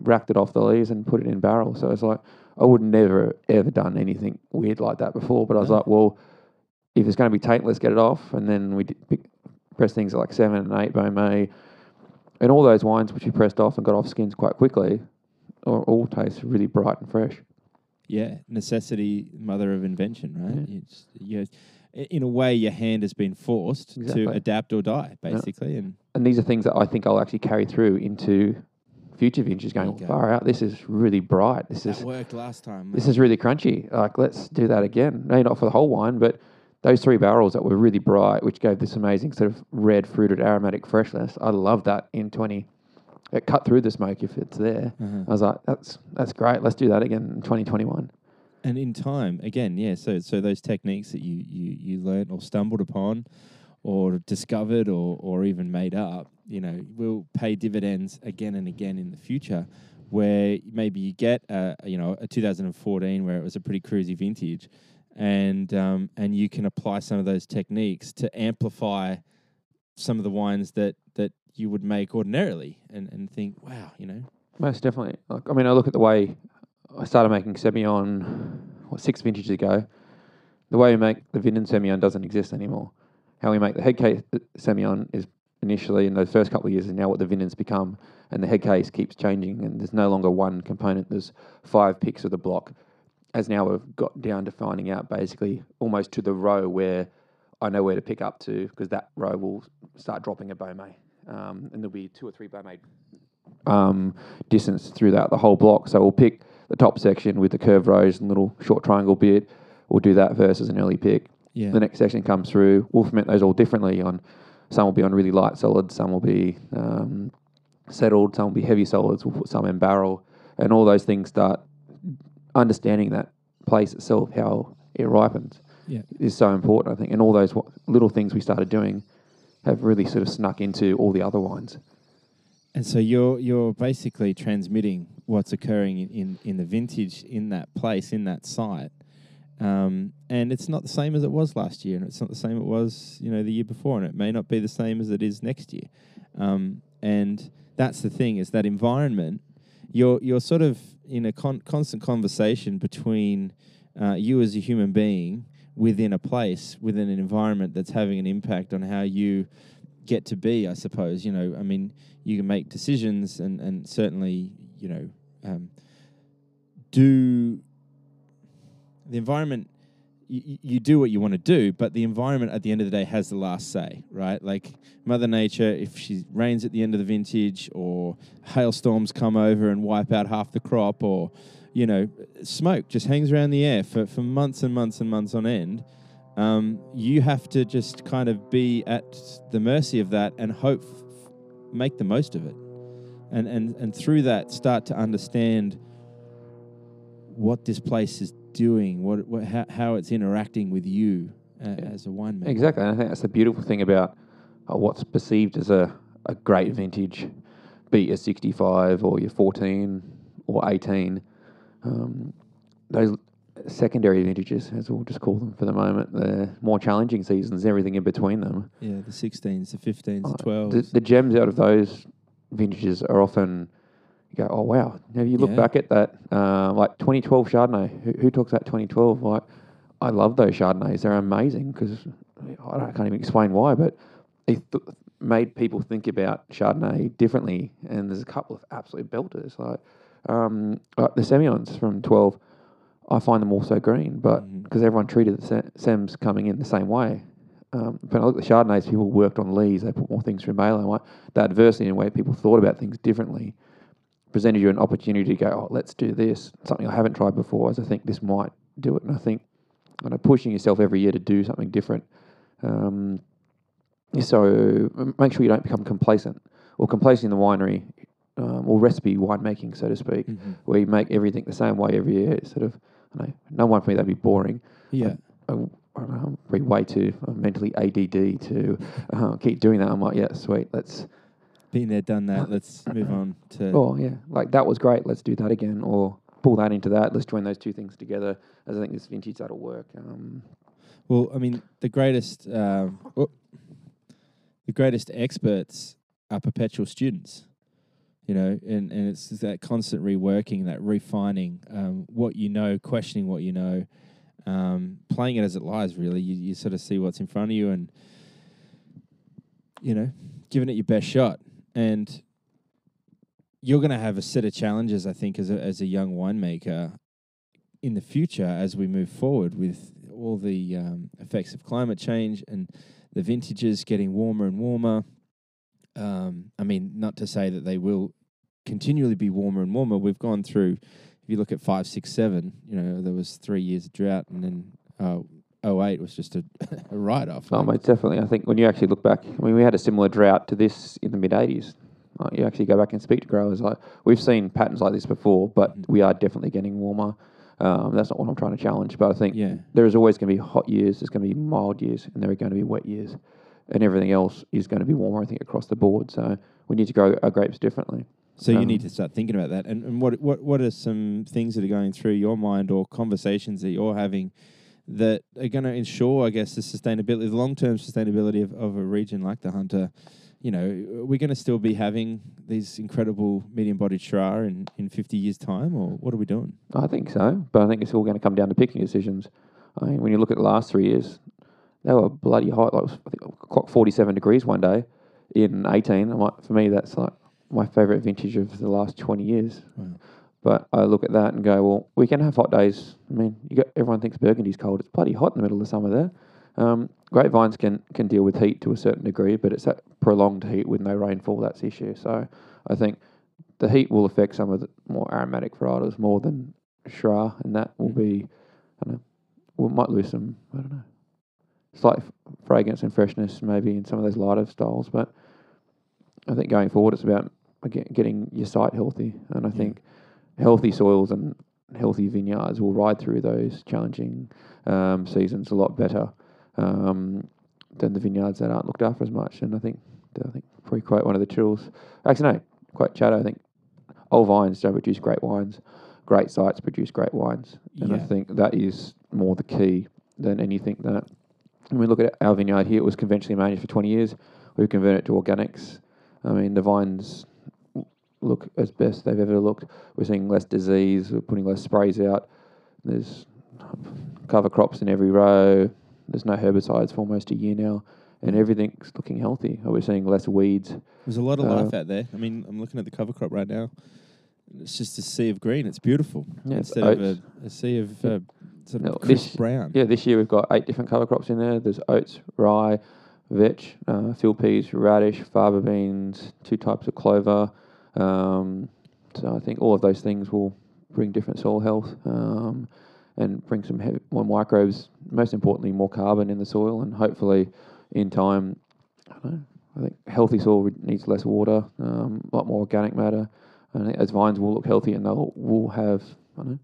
racked it off the lees and put it in barrel. So it's like I would never ever done anything weird like that before. But I was mm. like, well, if it's going to be taint, let's get it off. And then we pick, press things like seven and eight Baumé, and all those wines which we pressed off and got off skins quite quickly, or all taste really bright and fresh. Yeah, necessity, mother of invention, right? Yeah. You i- in a way, your hand has been forced Exactly. to adapt or die, basically. And and these are things that I think I'll actually carry through into future vintages. Going go. far out, this is really bright. This is worked last time. this is really crunchy. Like let's do that again. Maybe not for the whole wine, but those three barrels that were really bright, which gave this amazing sort of red fruited aromatic freshness. I love that in twenty. It cut through the smoke if it's there. Uh-huh. I was like, that's that's great. Let's do that again in twenty twenty one. and in time, again, yeah. So, so those techniques that you you you learnt or stumbled upon, or discovered, or or even made up, you know, will pay dividends again and again in the future. Where maybe you get a you know a 2014 where it was a pretty cruisy vintage, and um, and you can apply some of those techniques to amplify some of the wines that that you would make ordinarily, and and think, wow, you know, Most definitely. Like, I mean, I look at the way I started making Semillon, what, six vintages ago. The way we make the Vinden Semillon doesn't exist anymore. How we make the head case Semillon is initially in those first couple of years is now what the Vindens become, and the head case keeps changing, and there's no longer one component. There's five picks of the block. As now we've got down to finding out basically almost to the row where I know where to pick up to because that row will start dropping a Baumé, um, and there'll be two or three Baumé um, distance throughout the whole block. So we'll pick the top section with the curved rows and little short triangle bit. We'll do that versus an early pick. Yeah, The next section comes through. We'll ferment those all differently. On some will be on really light solids, some will be um, settled, some will be heavy solids. We'll put some in barrel, and all those things start understanding that place itself, how it ripens, Yeah. is so important. I think, and all those little things we started doing have really sort of snuck into all the other wines. And so you're you're basically transmitting what's occurring in, in, in the vintage in that place, in that site. Um, and it's not the same as it was last year, and it's not the same it was, you know, the year before, and it may not be the same as it is next year. Um, and that's the thing is that environment. You're you're sort of in a con- constant conversation between uh, you as a human being within a place, within an environment that's having an impact on how you get to be, I suppose. You know, I mean, you can make decisions and, and certainly, you know, um, do the environment you, do what you want to do, but the environment at the end of the day has the last say, right? Like Mother Nature, if she rains at the end of the vintage, or hailstorms come over and wipe out half the crop, or you know, smoke just hangs around the air for, for months and months and months on end. Um, you have to just kind of be at the mercy of that and hope, make the most of it, and and and through that start to understand what this place is doing, what, what how, how it's interacting with you uh, as a winemaker. Exactly. And I think that's the beautiful thing about uh, what's perceived as a, a great vintage, be it your 65 or your 14 or 18. Um, those secondary vintages, as we'll just call them for the moment, the more challenging seasons, everything in between them. Yeah, the 16s, the 15s, Uh, the 12s. The, the gems out of those vintages are often you go, oh wow. Now you look Yeah. back at that, uh, like 2012 Chardonnay. Who, who talks about 2012? Like, I love those Chardonnays. They're amazing because I, can't even explain why, but it th- made people think about Chardonnay differently. And there's a couple of absolute belters, like um, like the Semillons from 12. I find them also green, but because everyone treated the Se- Sems coming in the same way. Um, when I look at the Chardonnays, people worked on lees, they put more things through Malin. Like that diversity in the way people thought about things differently presented you an opportunity to go, oh, let's do this, something I haven't tried before, as I think this might do it. And I think you know, pushing yourself every year to do something different. Um, so make sure you don't become complacent or complacent in the winery um, or recipe winemaking, so to speak, Mhm. where you make everything the same way every year. It's sort of, I know, no one for me that'd be boring. Yeah. I, I don't know, I'm probably way too uh, mentally ADD to uh, keep doing that. I'm like, yeah, sweet, let's Been there, done that. Let's move on to. Oh yeah, like that was great. Let's do that again, or pull that into that. Let's join those two things together. As I think this vintage that'll work. Um, Well, I mean, the greatest, um, oh, the greatest experts are perpetual students. You know, and, and it's just that constant reworking, that refining um, what you know, questioning what you know, um, playing it as it lies. Really, you, you sort of see what's in front of you, and you know, giving it your best shot. And you're going to have a set of challenges, I think, as a as a young winemaker in the future as we move forward with all the um, effects of climate change and the vintages getting warmer and warmer. Um, I mean, not to say that they will continually be warmer and warmer. We've gone through, if you look at five, six, seven, you know, there was three years of drought and then uh, 08 was just a, (laughs) a write off. oh, mate, definitely. I think when you actually look back, I mean, we had a similar drought to this in the mid '80s. Like, you actually go back and speak to growers. Like we've seen patterns like this before, but Mm. we are definitely getting warmer. Um, that's not what I'm trying to challenge, but I think Yeah. there is always going to be hot years. There's going to be mild years, and there are going to be wet years, and everything else is going to be warmer. I think across the board. So we need to grow our grapes differently. So you Um, need to start thinking about that. And, and what, what what are some things that are going through your mind or conversations that you're having that are going to ensure, I guess, the sustainability, the long term sustainability of, of a region like the Hunter? You know, we're going to still be having these incredible medium bodied Shiraz in, in 50 years' time, or what are we doing? I think so, but I think it's all going to come down to picking decisions. I mean, when you look at the last three years, they were bloody hot. Like I think clock forty-seven degrees one day in eighteen. Like, for me, that's like my favourite vintage of the last twenty years. Wow. But I look at that and go, well, we can have hot days. I mean, you got everyone thinks Burgundy's cold. It's bloody hot in the middle of summer there. Um, grapevines can can deal with heat to a certain degree, but it's that prolonged heat with no rainfall that's the issue. So I think the heat will affect some of the more aromatic varietals more than Shiraz, and that will Mm. be, I don't know, we might lose some, I don't know, slight f- fragrance and freshness maybe in some of those lighter styles, but I think going forward it's about again, getting your site healthy, and I Yeah. think healthy soils and healthy vineyards will ride through those challenging um, seasons a lot better um, than the vineyards that aren't looked after as much. And I think I think probably quote one of the chills. Actually, no, quote Chad. I think old vines don't produce great wines. Great sites produce great wines, and I think that is more the key than anything that. When we look at our vineyard here, it was conventionally managed for 20 years. We've converted it to organics. I mean, the vines look as best they've ever looked. We're seeing less disease. We're putting less sprays out. There's cover crops in every row. There's no herbicides for almost a year now, and everything's looking healthy. We're seeing less weeds. There's a lot of Uh, life out there. I mean, I'm looking at the cover crop right now. It's just a sea of green. It's beautiful Yeah, it's instead of a, a sea of uh, sort of crisp this- brown. Yeah, this year we've got eight different cover crops in there. There's oats, rye, vetch, uh, field peas, radish, fava beans, two types of clover. Um, so I think all of those things will bring different soil health um, and bring some heavy, more microbes. Most importantly, more carbon in the soil, and hopefully, in time, I know. I think healthy soil needs less water, um, a lot more organic matter. And as vines will look healthy and they'll will have know,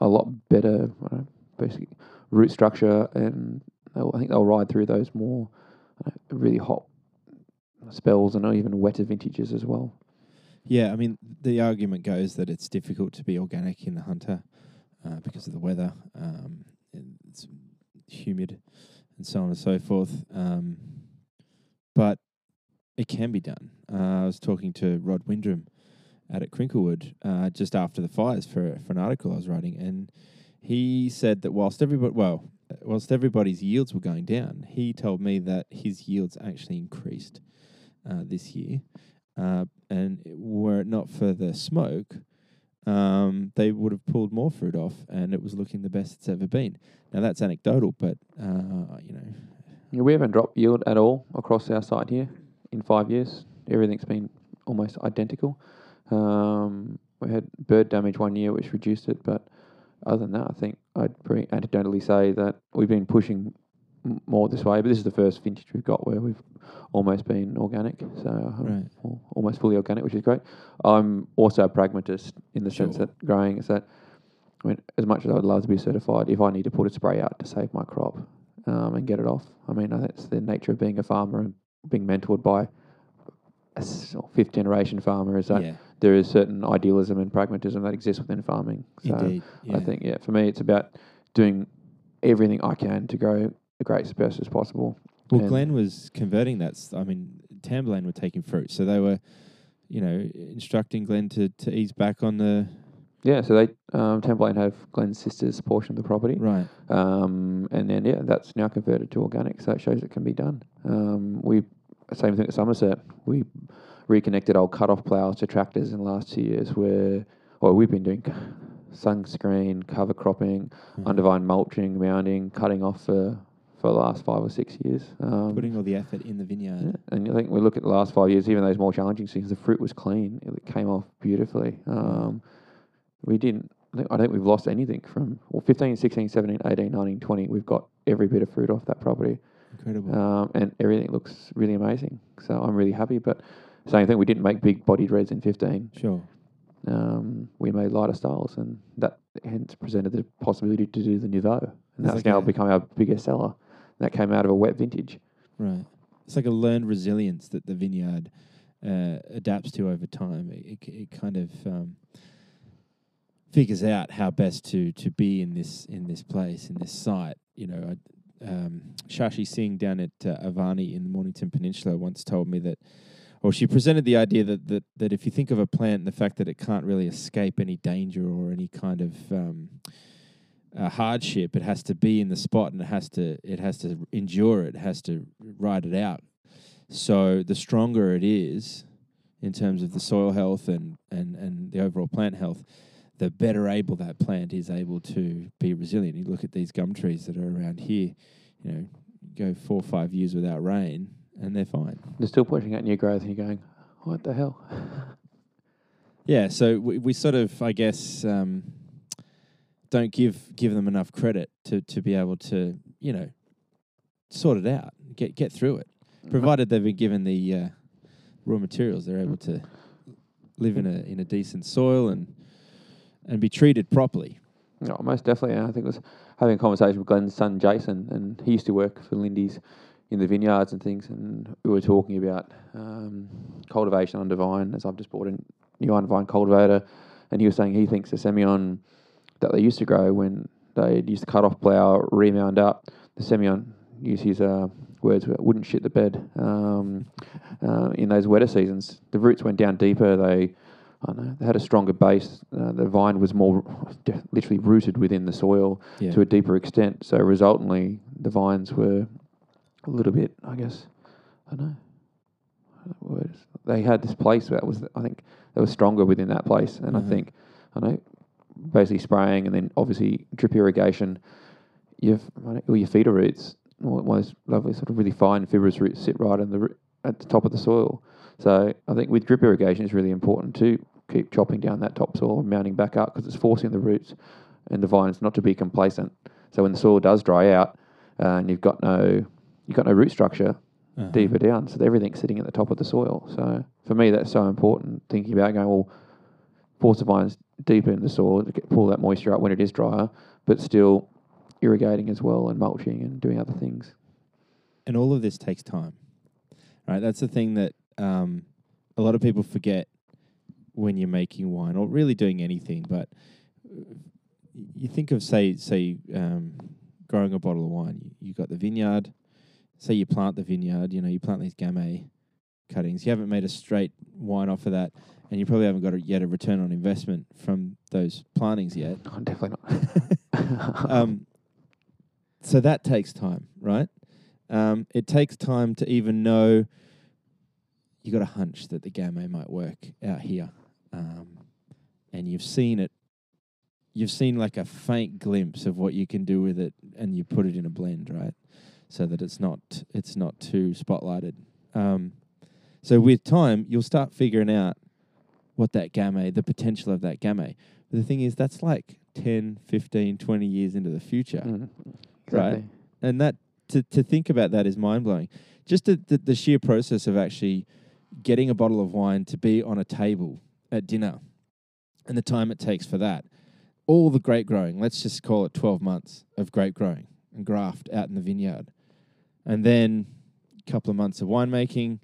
a lot better know, basically root structure, and I think they'll ride through those more really hot spells and even wetter vintages as well. Yeah, I mean, the argument goes that it's difficult to be organic in the hunter uh, because of the weather. Um, it's humid and so on and so forth. Um, but it can be done. Uh, I was talking to Rod Windrum out at Krinklewood uh, just after the fires for for an article I was writing, and he said that whilst everybody, well, whilst everybody's yields were going down, he told me that his yields actually increased uh, this year. Uh, and were it not for the smoke, um, they would have pulled more fruit off, and it was looking the best it's ever been. Now that's anecdotal, but uh, you know, Yeah, we haven't dropped yield at all across our site here in five years. Everything's been almost identical. Um, we had bird damage one year, which reduced it, but other than that, I think I'd pretty anecdotally say that we've been pushing more this way. But this is the first vintage we've got where we've almost been organic, so um, Right. almost fully organic, which is great. I'm also a pragmatist in the sense that growing is that. I mean, as much as I would love to be certified, if I need to put a spray out to save my crop um, and get it off, I mean, that's the nature of being a farmer and being mentored by a fifth generation farmer is that yeah, there is certain idealism and pragmatism that exists within farming. So indeed, yeah. I think, yeah, for me, it's about doing everything I can to grow the greatest as best as possible. Well, and- Glenn was converting that. I mean, Tamburlaine were taking fruit, so they were, you know, instructing Glenn to, to ease back on the Yeah, so they um, Tamburlaine have Glenn's sister's portion of the property, right. um, and then yeah, that's now converted to organic. So it shows it can be done. Um, we same thing at Somerset. We reconnected old cut-off ploughs to tractors in the last two years, where or we've been doing (laughs) sunscreen, cover cropping, Mhm. undervine mulching, mounding, cutting off for for the last five or six years. Um, Putting all the effort in the vineyard. yeah, and I think we look at the last five years, even those more challenging seasons, the fruit was clean. It came off beautifully. Um, we didn't, I think, don't think we've lost anything from well, 15, 16, 17, 18, 19, 20. We've got every bit of fruit off that property. Incredible. Um, and everything looks really amazing. So I'm really happy. But same thing, we didn't make big bodied reds in 15. sure. Um, we made lighter styles, and that hence presented the possibility to do the Nouveau. And It's that's like now become our biggest seller. That came out of a wet vintage. Right. It's like a learned resilience that the vineyard uh, adapts to over time. It, it, kind of um, figures out how best to to be in this in this place in this site. You know, I, um, Shashi Singh down at uh, Avani in the Mornington Peninsula once told me that. Or she presented the idea that, that, that if you think of a plant and the fact that it can't really escape any danger or any kind of um, uh, hardship. It has to be in the spot, and it has to it has to endure it. It has to ride it out. So the stronger it is, in terms of the soil health and and and the overall plant health, the better able that plant is able to be resilient. You look at these gum trees that are around here. You know, go four or five years without rain, and they're fine. They're still pushing out new growth, and you're going, what the hell? (laughs) Yeah, so we, we sort of, I guess, um, don't give give them enough credit to, to be able to, you know, sort it out, get get through it. Provided they've been given the uh, raw materials, they're able to live in a in a decent soil and and be treated properly. No, most definitely. And I think I was having a conversation with Glenn's son Jason, and he used to work for Lindy's in the vineyards and things, and we were talking about um, cultivation undervine, as I've just bought a new vine cultivator, and he was saying he thinks the Semillon that they used to grow when they used to cut off plough, remound up, the Semillon, use his uh, words, wouldn't shit the bed um, uh, in those wetter seasons. The roots went down deeper, they I don't know they had a stronger base. Uh, the vine was more (laughs) literally rooted within the soil Yeah. to a deeper extent. So resultantly, the vines were a little bit, I guess, I don't know. Words. They had this place that was, I think, they were stronger within that place, and Mhm. I think, I know, basically spraying and then obviously drip irrigation. You've all your feeder roots, all all those lovely sort of really fine fibrous roots sit right in the at the top of the soil. So I think with drip irrigation, it's really important to keep chopping down that topsoil and mounting back up because it's forcing the roots and the vines not to be complacent. So when the soil does dry out uh, and you've got no you've got no root structure Uh-huh. deeper down, so everything's sitting at the top of the soil. So for me, that's so important. Thinking about going well, force the vines deeper in the soil to get, pull that moisture up when it is drier, but still irrigating as well and mulching and doing other things. and all of this takes time, right? That's the thing that um, a lot of people forget when you're making wine or really doing anything. But uh, you think of say say um, growing a bottle of wine. You, you got the vineyard. Say you plant the vineyard. You know you plant these gamay cuttings. You haven't made a straight wine off of that, and you probably haven't got a, yet a return on investment from those plantings yet. Oh, definitely not. (laughs) um, so that takes time, right? Um, it takes time to even know you got a hunch that the gamay might work out here, um, and you've seen it. You've seen like a faint glimpse of what you can do with it, and you put it in a blend, right? So that it's not it's not too spotlighted. Um, so with time, you'll start figuring out what that gamay, the potential of that gamay. But the thing is, that's like 10, 15, 20 years into the future. Mm, Right. exactly. And that to, to think about that is mind blowing. Just the, the, the sheer process of actually getting a bottle of wine to be on a table at dinner and the time it takes for that. All the grape growing, let's just call it 12 months of grape growing and graft out in the vineyard. And then a couple of months of winemaking,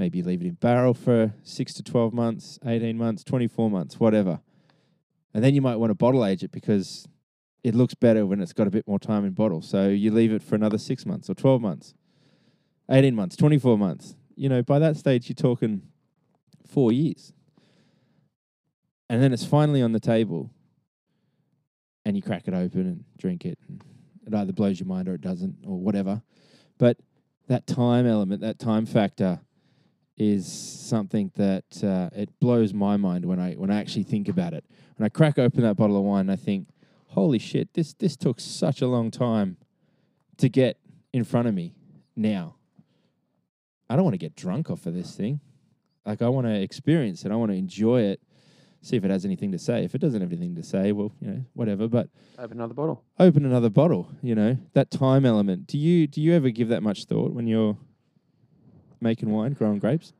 maybe leave it in barrel for six to 12 months, 18 months, 24 months, whatever. And then you might want to bottle age it because it looks better when it's got a bit more time in bottle. So you leave it for another six months or 12 months, 18 months, 24 months. You know, by that stage, you're talking four years. And then it's finally on the table and you crack it open and drink it. And it either blows your mind or it doesn't or whatever. But that time element, that time factor is something that uh, it blows my mind when I when I actually think about it. When I crack open that bottle of wine, I think, holy shit, this this took such a long time to get in front of me now. I don't want to get drunk off of this thing. Like I want to experience it. I want to enjoy it. See if it has anything to say. If it doesn't have anything to say, well, you know, whatever. But Open another bottle. open another bottle. You know that time element. Do you do you ever give that much thought when you're making wine, growing grapes?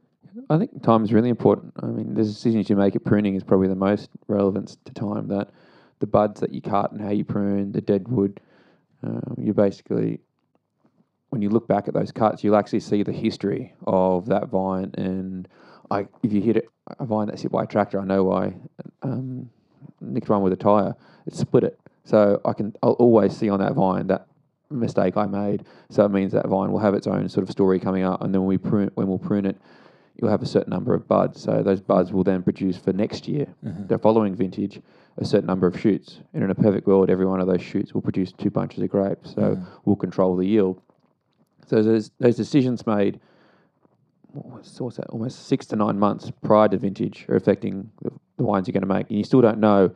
I think time is really important. I mean, the decisions you make at pruning is probably the most relevant to time. That the buds that you cut and how you prune, the dead wood, um, you basically, when you look back at those cuts, you'll actually see the history of that vine. And I, if you hit it, a vine that's hit by a tractor, I know why. Um, nicked one with a tire, it split it. So I can, I'll always see on that vine that mistake I made. So it means that vine will have its own sort of story coming up, and then when we prune, when we'll prune it, you'll have a certain number of buds. So those buds will then produce for next year, the following vintage, a certain number of shoots. And in a perfect world, every one of those shoots will produce two bunches of grapes. So Mhm. we'll control the yield. So those those decisions made. What's, what's that? Almost six to nine months prior to vintage are affecting the, the wines you're going to make, and you still don't know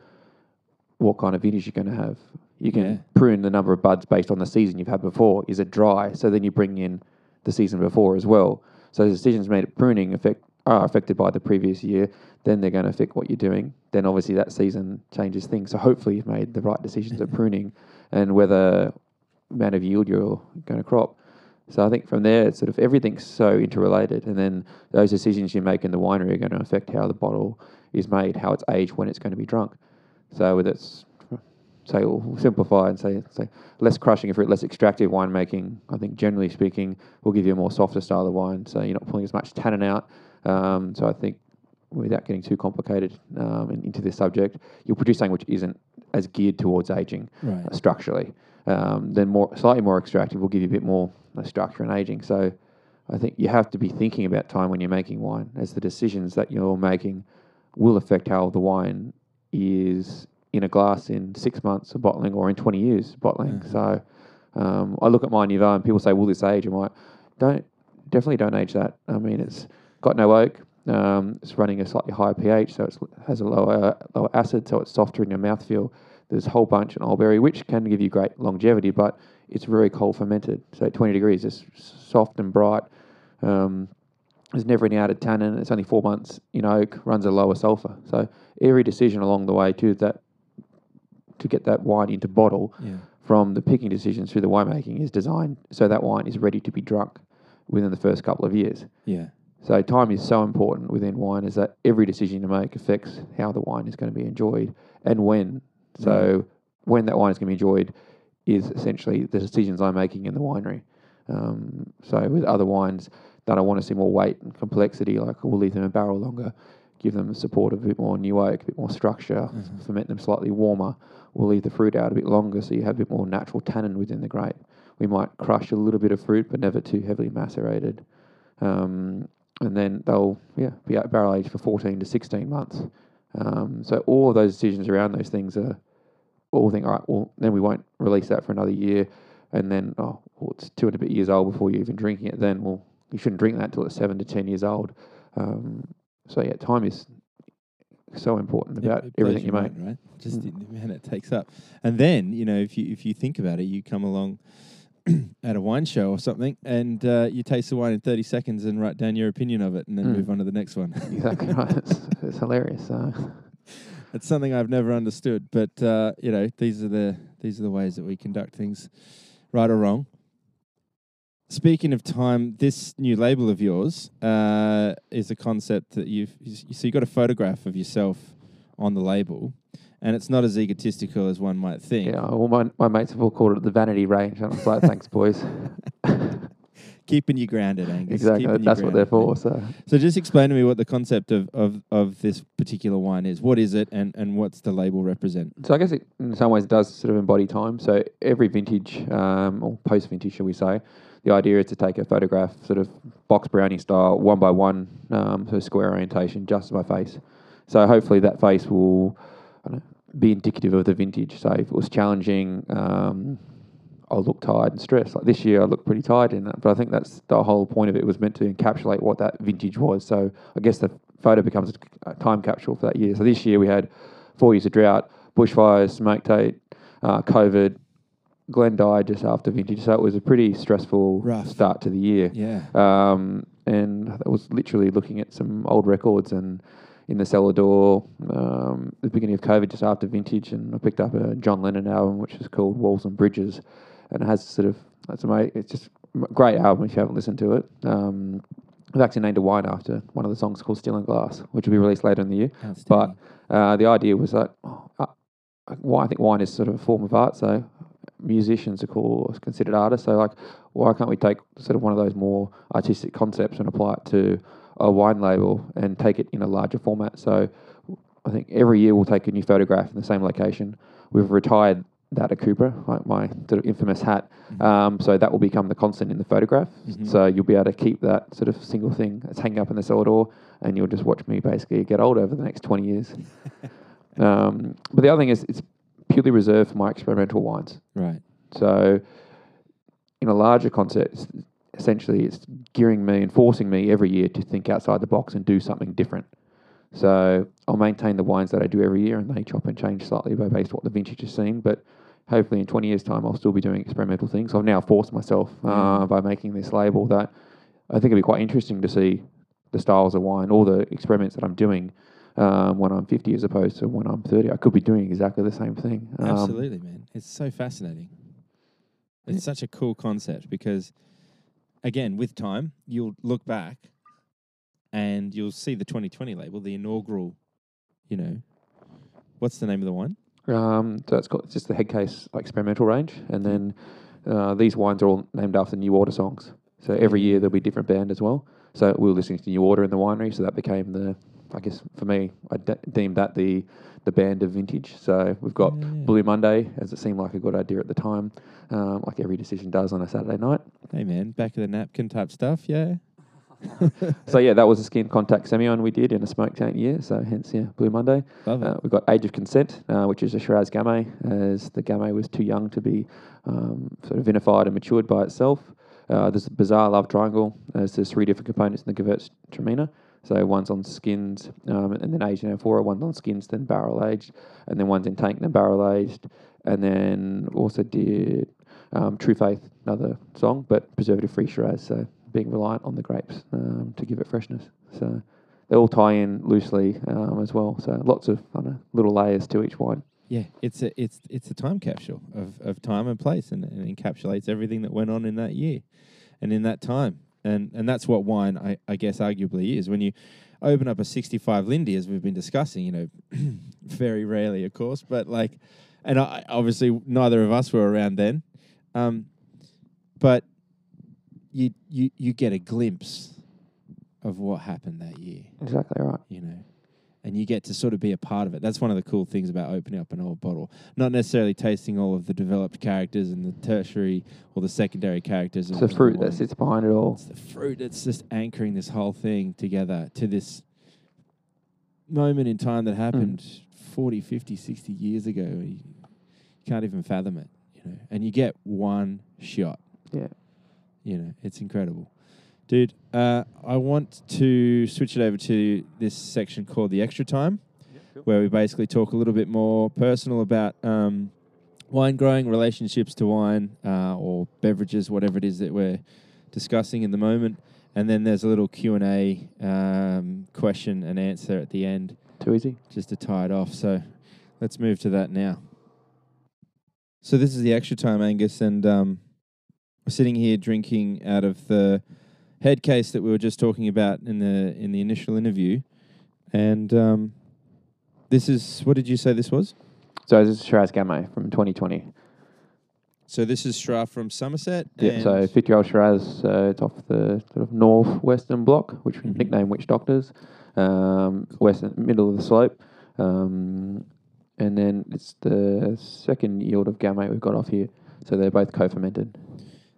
what kind of vintage you're going to have. You can Yeah. prune the number of buds based on the season you've had before. Is it dry? So then you bring in the season before as well. So the decisions made at pruning affect are affected by the previous year. Then they're going to affect what you're doing. Then obviously that season changes things. So hopefully you've made the right decisions at (laughs) pruning and whether amount of yield you're going to crop. So I think from there, it's sort of everything's so interrelated, and then those decisions you make in the winery are going to affect how the bottle is made, how it's aged, when it's going to be drunk. So whether it's say we'll simplify and say say less crushing of fruit, less extractive winemaking. I think generally speaking will give you a more softer style of wine, so you're not pulling as much tannin out. Um, so I think without getting too complicated um, into this subject, you'll produce something which isn't as geared towards aging Right. uh, structurally. Um, then more slightly more extractive will give you a bit more uh, structure and aging. So I think you have to be thinking about time when you're making wine, as the decisions that you're making will affect how the wine is in a glass in six months of bottling or in 20 years of bottling. Mhm. So um, I look at my Nouveau and people say, will this age? I'm like, don't, definitely don't age that. I mean, it's got no oak. Um, it's running a slightly higher pH, so it has a lower lower acid, so it's softer in your mouthfeel. There's a whole bunch in old berry, which can give you great longevity, but it's very cold fermented. So 20 degrees, it's soft and bright. Um, there's never any added tannin. It's only four months in oak, runs a lower sulfur. So every decision along the way to that to get that wine into bottle Yeah. from the picking decisions through the winemaking is designed so that wine is ready to be drunk within the first couple of years. Yeah. So time is so important within wine is that every decision you make affects how the wine is going to be enjoyed and when. So when that wine is going to be enjoyed is essentially the decisions I'm making in the winery. Um, so with other wines that I want to see more weight and complexity, like we'll leave them in barrel longer, give them the support of a bit more new oak, a bit more structure, Mhm. ferment them slightly warmer. We'll leave the fruit out a bit longer so you have a bit more natural tannin within the grape. We might crush a little bit of fruit, but never too heavily macerated. Um, and then they'll yeah be at barrel aged for 14 to 16 months. Um, so all of those decisions around those things are all think all right. Well, then we won't release that for another year, and then oh, well, it's two and a bit years old before you're even drinking it. Then well, you shouldn't drink that until it's seven to 10 years old. Um, so yeah, time is so important Yeah, about it blows everything you make. mind, right? Just Mm. the amount it takes up, and then you know if you if you think about it, you come along (clears throat) at a wine show or something, and uh, you taste the wine in thirty seconds and write down your opinion of it, and then Mm. move on to the next one. (laughs) Exactly right. It's, it's hilarious. Uh, (laughs) It's something I've never understood, but uh, you know these are the these are the ways that we conduct things, right or wrong. Speaking of time, this new label of yours uh, is a concept that you've so you got a photograph of yourself on the label, and it's not as egotistical as one might think. yeah, well, my, my mates have all called it the vanity range, and I was like, thanks, boys. (laughs) Keeping you grounded, Angus. exactly. keeping That's what they're for. So So just explain to me what the concept of, of, of this particular wine is. What is it, and, and what's the label represent? So I guess it, in some ways, it does sort of embody time. So every vintage, um, or post vintage, shall we say, the idea is to take a photograph, sort of box brownie style, one by one, um, so square orientation, just my face. So hopefully that face will know, be indicative of the vintage. So if it was challenging, um, I'll look tired and stressed. Like this year, I look pretty tired in that. But I think that's the whole point of it was meant to encapsulate what that vintage was. So I guess the photo becomes a time capsule for that year. So this year we had four years of drought, bushfires, smoke taint, uh, COVID. Glenn died just after vintage, so it was a pretty stressful Rough. start to the year. Yeah. Um, and I was literally looking at some old records and in the cellar door, um, the beginning of COVID, just after vintage, and I picked up a John Lennon album, which is called Walls and Bridges, and it has sort of that's amazing. It's just a great album if you haven't listened to it. Um, I've actually named a wine after one of the songs called Steel and Glass, which will be released later in the year. But Uh, the idea was that oh, uh, why I think wine is sort of a form of art. So musicians are called considered artists. So like, why can't we take sort of one of those more artistic concepts and apply it to a wine label and take it in a larger format? So I think every year we'll take a new photograph in the same location. We've retired that Akubra, like my sort of infamous hat. Um, so that will become the constant in the photograph. Mhm. So you'll be able to keep that sort of single thing that's hanging up in the cellar door, and you'll just watch me basically get old over the next 20 years. (laughs) um, but the other thing is, it's purely reserved for my experimental wines. right. So, in a larger concept, essentially, it's gearing me and forcing me every year to think outside the box and do something different. So, I'll maintain the wines that I do every year, and they chop and change slightly based on what the vintage has seen. But hopefully, in 20 years' time, I'll still be doing experimental things. I've now forced myself uh, Mm. by making this label that I think it'd be quite interesting to see the styles of wine, all the experiments that I'm doing. Um, when I'm 50 as opposed to when I'm 30, I could be doing exactly the same thing. Um, Absolutely, man. It's so fascinating. It's such a cool concept because, again, with time, you'll look back and you'll see the 2020 label, the inaugural, you know, what's the name of the wine? Um, so it's, called, it's just the head case like, experimental range, and then uh, these wines are all named after New Order songs. So every year there'll be a different band as well. So we were listening to New Order in the winery, so that became the, I guess for me, I de- deemed that the the band of vintage. So we've got Yeah. Blue Monday, as it seemed like a good idea at the time, um, like every decision does on a Saturday night. Hey, man, back of the napkin type stuff, yeah? (laughs) so yeah, that was a skin contact Semillon we did in a smoke taint year. So hence, yeah, Blue Monday. Love it. Uh, we've got Age of Consent, uh, which is a Shiraz Gamay, as the Gamay was too young to be um, sort of vinified and matured by itself. Uh, there's a bizarre love triangle, as there's three different components in the Gewürztraminer. So one's on skins, um, and then aged in amphora, one's on skins, then barrel aged, and then one's in tank, then barrel aged, and then also did um, True Faith, another song, but preservative free Shiraz, so being reliant on the grapes um, to give it freshness. So they all tie in loosely um, as well. So lots of know, little layers to each wine. Yeah, it's a it's it's a time capsule of, of time and place, and, and encapsulates everything that went on in that year, and in that time, and and that's what wine, I, I guess, arguably is. When you open up a sixty-five Lindy, as we've been discussing, you know, (clears throat) very rarely, of course, but like, and I, obviously neither of us were around then, um, but you you you get a glimpse of what happened that year Exactly right. you know, and you get to sort of be a part of it. That's one of the cool things about opening up an old bottle. Not necessarily tasting all of the developed characters and the tertiary or the secondary characters. It's the fruit that sits behind it all. It's the fruit that's just anchoring this whole thing together to this moment in time that happened hmm. 40, 50, 60 years ago. You can't even fathom it, you know. And you get one shot. Yeah. You know, it's incredible. Dude, uh, I want to switch it over to this section called the extra time, where we basically talk a little bit more personal about um, wine growing, relationships to wine, uh, or beverages, whatever it is that we're discussing in the moment. And then there's a little Q and A um, question and answer at the end, Too easy. just to tie it off. So let's move to that now. So this is the extra time, Angus, and um, we're sitting here drinking out of the Headcase that we were just talking about in the in the initial interview, and um, this is what did you say this was? So this is Shiraz Gamay from 2020. So this is Stra from Somerset. Yeah, so 50 year old Shiraz, uh, it's off the sort of northwestern block, which we Mhm. nickname Witch Doctors, um, western middle of the slope. Um, and then it's the second yield of Gamay we've got off here. So they're both co fermented.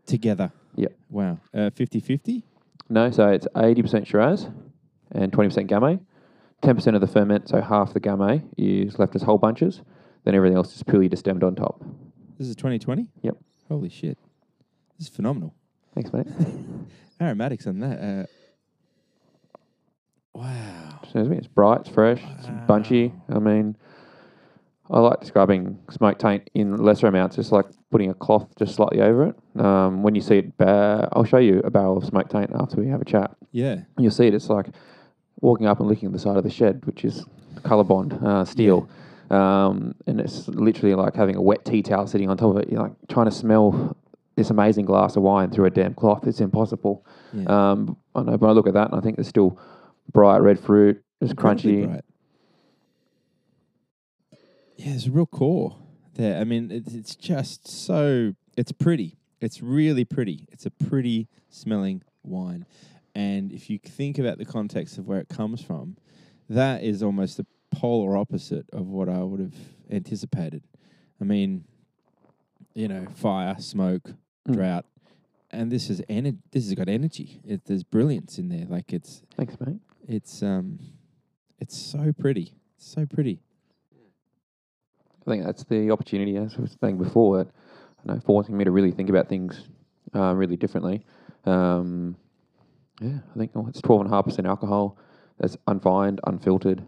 together. Yep. Wow. Uh, 50-50? No, so it's 80% Shiraz and 20% Gamay. 10% of the ferment, so half the Gamay, is left as whole bunches. Then everything else is purely destemmed on top. This is 2020? Yep. Holy shit. This is phenomenal. Thanks, mate. (laughs) Aromatics on that. Uh, wow. It's bright, it's fresh, it's bunchy. I mean, I like describing smoke taint in lesser amounts, just like putting a cloth just slightly over it. Um, when you see it, ba- I'll show you a barrel of smoke taint after we have a chat. Yeah. You'll see it, it's like walking up and licking the side of the shed, which is Colorbond uh, steel. Um, and it's literally like having a wet tea towel sitting on top of it. You're like trying to smell this amazing glass of wine through a damn cloth. It's impossible. Yeah. Um, I know, but I look at that and I think there's still bright red fruit. It's Incredibly crunchy. bright. Yeah, there's a real core there. I mean, it's, it's just so it's pretty. It's really pretty. It's a pretty smelling wine, and if you think about the context of where it comes from, that is almost the polar opposite of what I would have anticipated. I mean, you know, fire, smoke, Mm. drought, and this is ener- This has got energy. It, there's brilliance in there. Like it's Thanks, mate. it's um, it's so pretty, It's so pretty. I think that's the opportunity, as I was saying before, that you know, forcing me to really think about things uh, really differently. Um, yeah, I think oh, it's twelve and a half percent alcohol. That's unfined, unfiltered.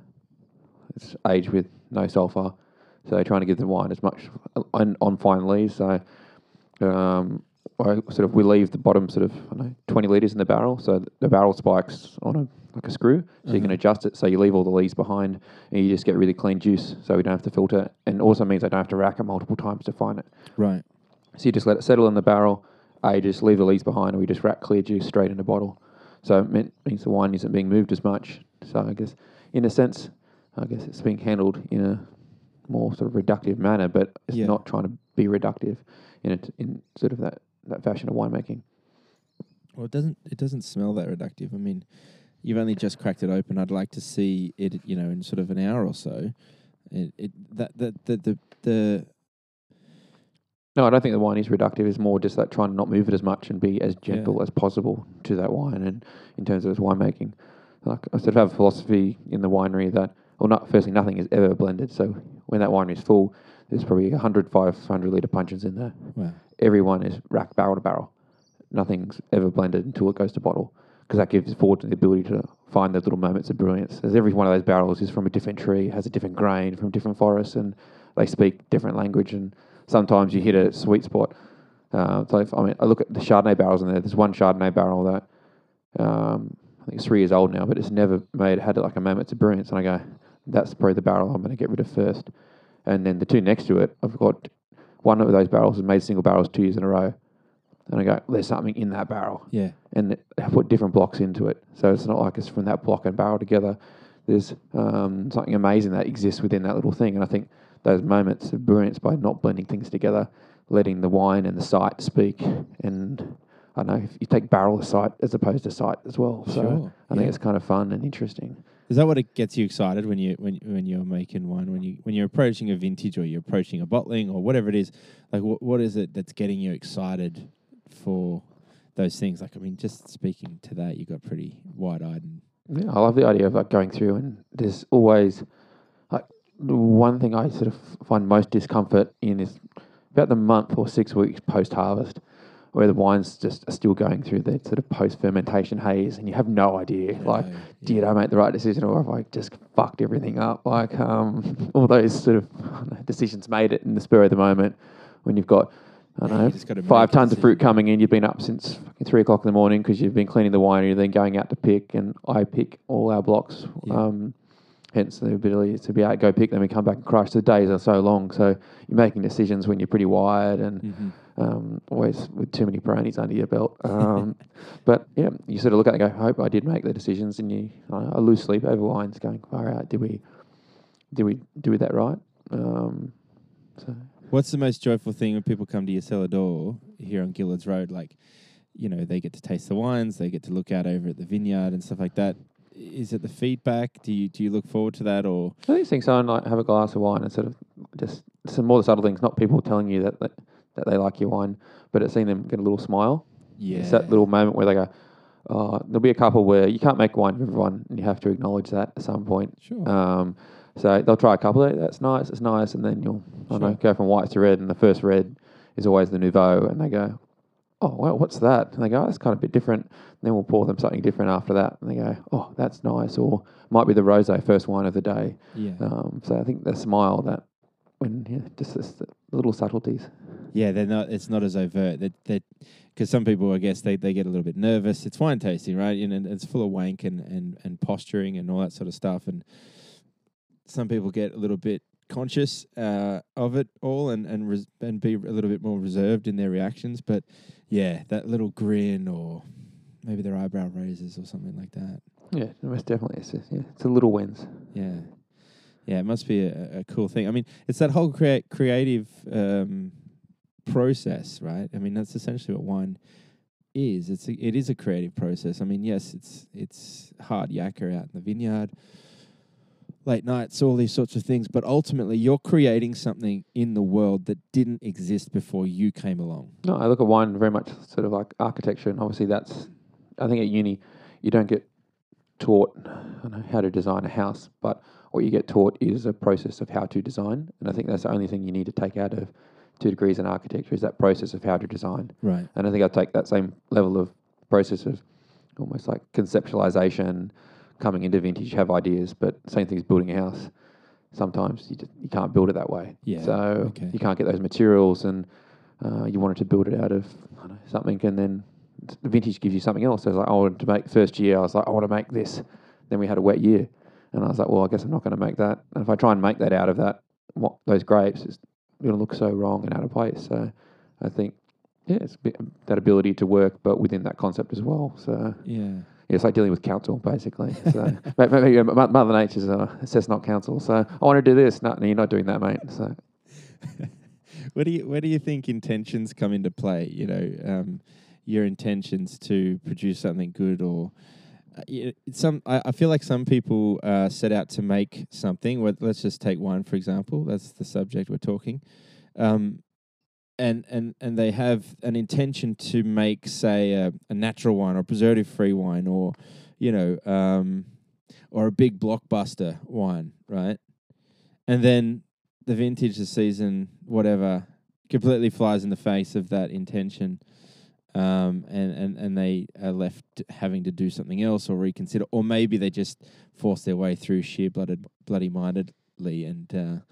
It's aged with no sulfur, so trying to give the wine as much on, on fine lees. So um, I sort of we leave the bottom sort of I don't know twenty liters in the barrel, so the barrel spikes on a like a screw, so you can Uh-huh. adjust it. So you leave all the lees behind, and you just get really clean juice. So we don't have to filter, and also means I don't have to rack it multiple times to find it. Right. So you just let it settle in the barrel, ages, leave the lees behind, and we just rack clear juice straight in a bottle. So it means the wine isn't being moved as much. So I guess, in a sense, I guess it's being handled in a more sort of reductive manner, but it's Yeah. not trying to be reductive in it in sort of that, that fashion of winemaking. Well, it doesn't. It doesn't smell that reductive. I mean, you've only just cracked it open. I'd like to see it. You know, in sort of an hour or so. It, it that that the the the No, I don't think the wine is reductive. It's more just that trying to not move it as much and be as gentle as possible to that wine and in terms of its winemaking. Like I sort of have a philosophy in the winery that, well, not firstly, nothing is ever blended. So when that winery is full, there's probably 100, 500 litre puncheons in there. Wow. Every one is rack barrel to barrel. Nothing's ever blended until it goes to bottle because that gives forward the ability to find those little moments of brilliance. As every one of those barrels is from a different tree, has a different grain from different forests, and they speak different language. And sometimes you hit a sweet spot. Uh, so if, I mean, I look at the Chardonnay barrels in there. There's one Chardonnay barrel that um, I think it's three years old now, but it's never made had like a moment of brilliance. And I go, that's probably the barrel I'm going to get rid of first. And then the two next to it, I've got one of those barrels has made single barrels two years in a row. And I go, there's something in that barrel. Yeah. And I put different blocks into it. So it's not like it's from that block and barrel together. There's um, something amazing that exists within that little thing. And I think those moments of brilliance by not blending things together, letting the wine and the site speak. And I don't know, if you take barrel site as opposed to site as well. So Sure, I think yeah. it's kind of fun and interesting. Is that what it gets you excited when you when when you're making wine when you when you're approaching a vintage or you're approaching a bottling or whatever it is? Like what what is it that's getting you excited for those things? Like I mean, just speaking to that, you got pretty wide eyed and Yeah, I love the idea of like going through and there's always like one thing I sort of find most discomfort in is about the month or six weeks post harvest, where the wines just are still going through the sort of post fermentation haze, and you have no idea like know, did I make the right decision or have I just fucked everything up? Like um, (laughs) all those sort of know, decisions made it in the spur of the moment when you've got. I don't know, five tons of fruit coming in. You've been up since three o'clock in the morning because you've been cleaning the winery, and then going out to pick. And I pick all our blocks. Yeah. Um, hence the ability to be able to go pick them and come back and crush. The days are so long, so you're making decisions when you're pretty wired and Mm-hmm. Um, always with too many brownies under your belt. Um, (laughs) but yeah, you sort of look at it and go, I hope I did make the decisions, and you uh, I lose sleep over wines, going, far out, did we, did we do that right? Um, so What's the most joyful thing when people come to your cellar door here on Gillards Road? Like, you know, they get to taste the wines, they get to look out over at the vineyard and stuff like that. Is it the feedback? Do you do you look forward to that or I think someone like have a glass of wine and sort of just some more the subtle things, not people telling you that, that that they like your wine, but it's seeing them get a little smile. yeah, It's that little moment where they go, oh, there'll be a couple where you can't make wine for everyone, and you have to acknowledge that at some point. sure, Um, so they'll try a couple. Of, That's nice. It's nice, and then you'll I don't know go from white to red, and the first red is always the nouveau, and they go, oh well, what's that? And they go, oh, that's kind of a bit different. And then we'll pour them something different after that, and they go, oh, that's nice, or might be the rosé first wine of the day. yeah, Um, so I think the smile that when yeah, just this, the little subtleties. yeah. They're not. It's not as overt. That that because some people, I guess, they, they get a little bit nervous. It's wine tasting, right? And, it's full of wank and, and and posturing and all that sort of stuff. And some people get a little bit conscious uh, of it all and and res- and be a little bit more reserved in their reactions. But yeah, that little grin or maybe their eyebrow raises or something like that. Yeah, most definitely. It's just, yeah, it's the little wins. Yeah, yeah, it must be a, a cool thing. I mean, it's that whole crea- creative um, process, right? I mean, that's essentially what wine is. It's a, it is a creative process. I mean, yes, it's it's hard yakka out in the vineyard, late nights, all these sorts of things. But ultimately, you're creating something in the world that didn't exist before you came along. No, I look at wine very much sort of like architecture, and obviously that's. I think at uni, you don't get taught know, how to design a house, but what you get taught is a process of how to design, and I think that's the only thing you need to take out of two degrees in architecture is that process of how to design. Right. And I think I take that same level of process of almost like conceptualization, coming into vintage, have ideas, but same thing as building a house. Sometimes you, just, you can't build it that way. Yeah, So okay. you can't get those materials, and uh, you wanted to build it out of I don't know, something, and then the vintage gives you something else. So I was like, I wanted to make first year. I was like, I want to make this. Then we had a wet year, and I was like, well, I guess I'm not going to make that. And if I try and make that out of that, what those grapes, it's going to look so wrong and out of place. So I think, yeah, it's that ability to work, but within that concept as well. So Yeah. yeah, it's like dealing with council, basically. So maybe, maybe Mo- Mother Nature's uh, says not council. So I want to do this. No, no, you're not doing that, mate. So (laughs) where do you where do you think intentions come into play? You know, um, your intentions to produce something good, or some. I, I feel like some people uh, set out to make something. Let's just take one for example. That's the subject we're talking. Um, and and and they have an intention to make, say, a, a natural wine or preservative-free wine, or you know, um, or a big blockbuster wine, right? And then the vintage, the season, whatever, completely flies in the face of that intention. Um, and, and, and they are left having to do something else or reconsider, or maybe they just force their way through sheer blooded, bloody mindedly, and uh,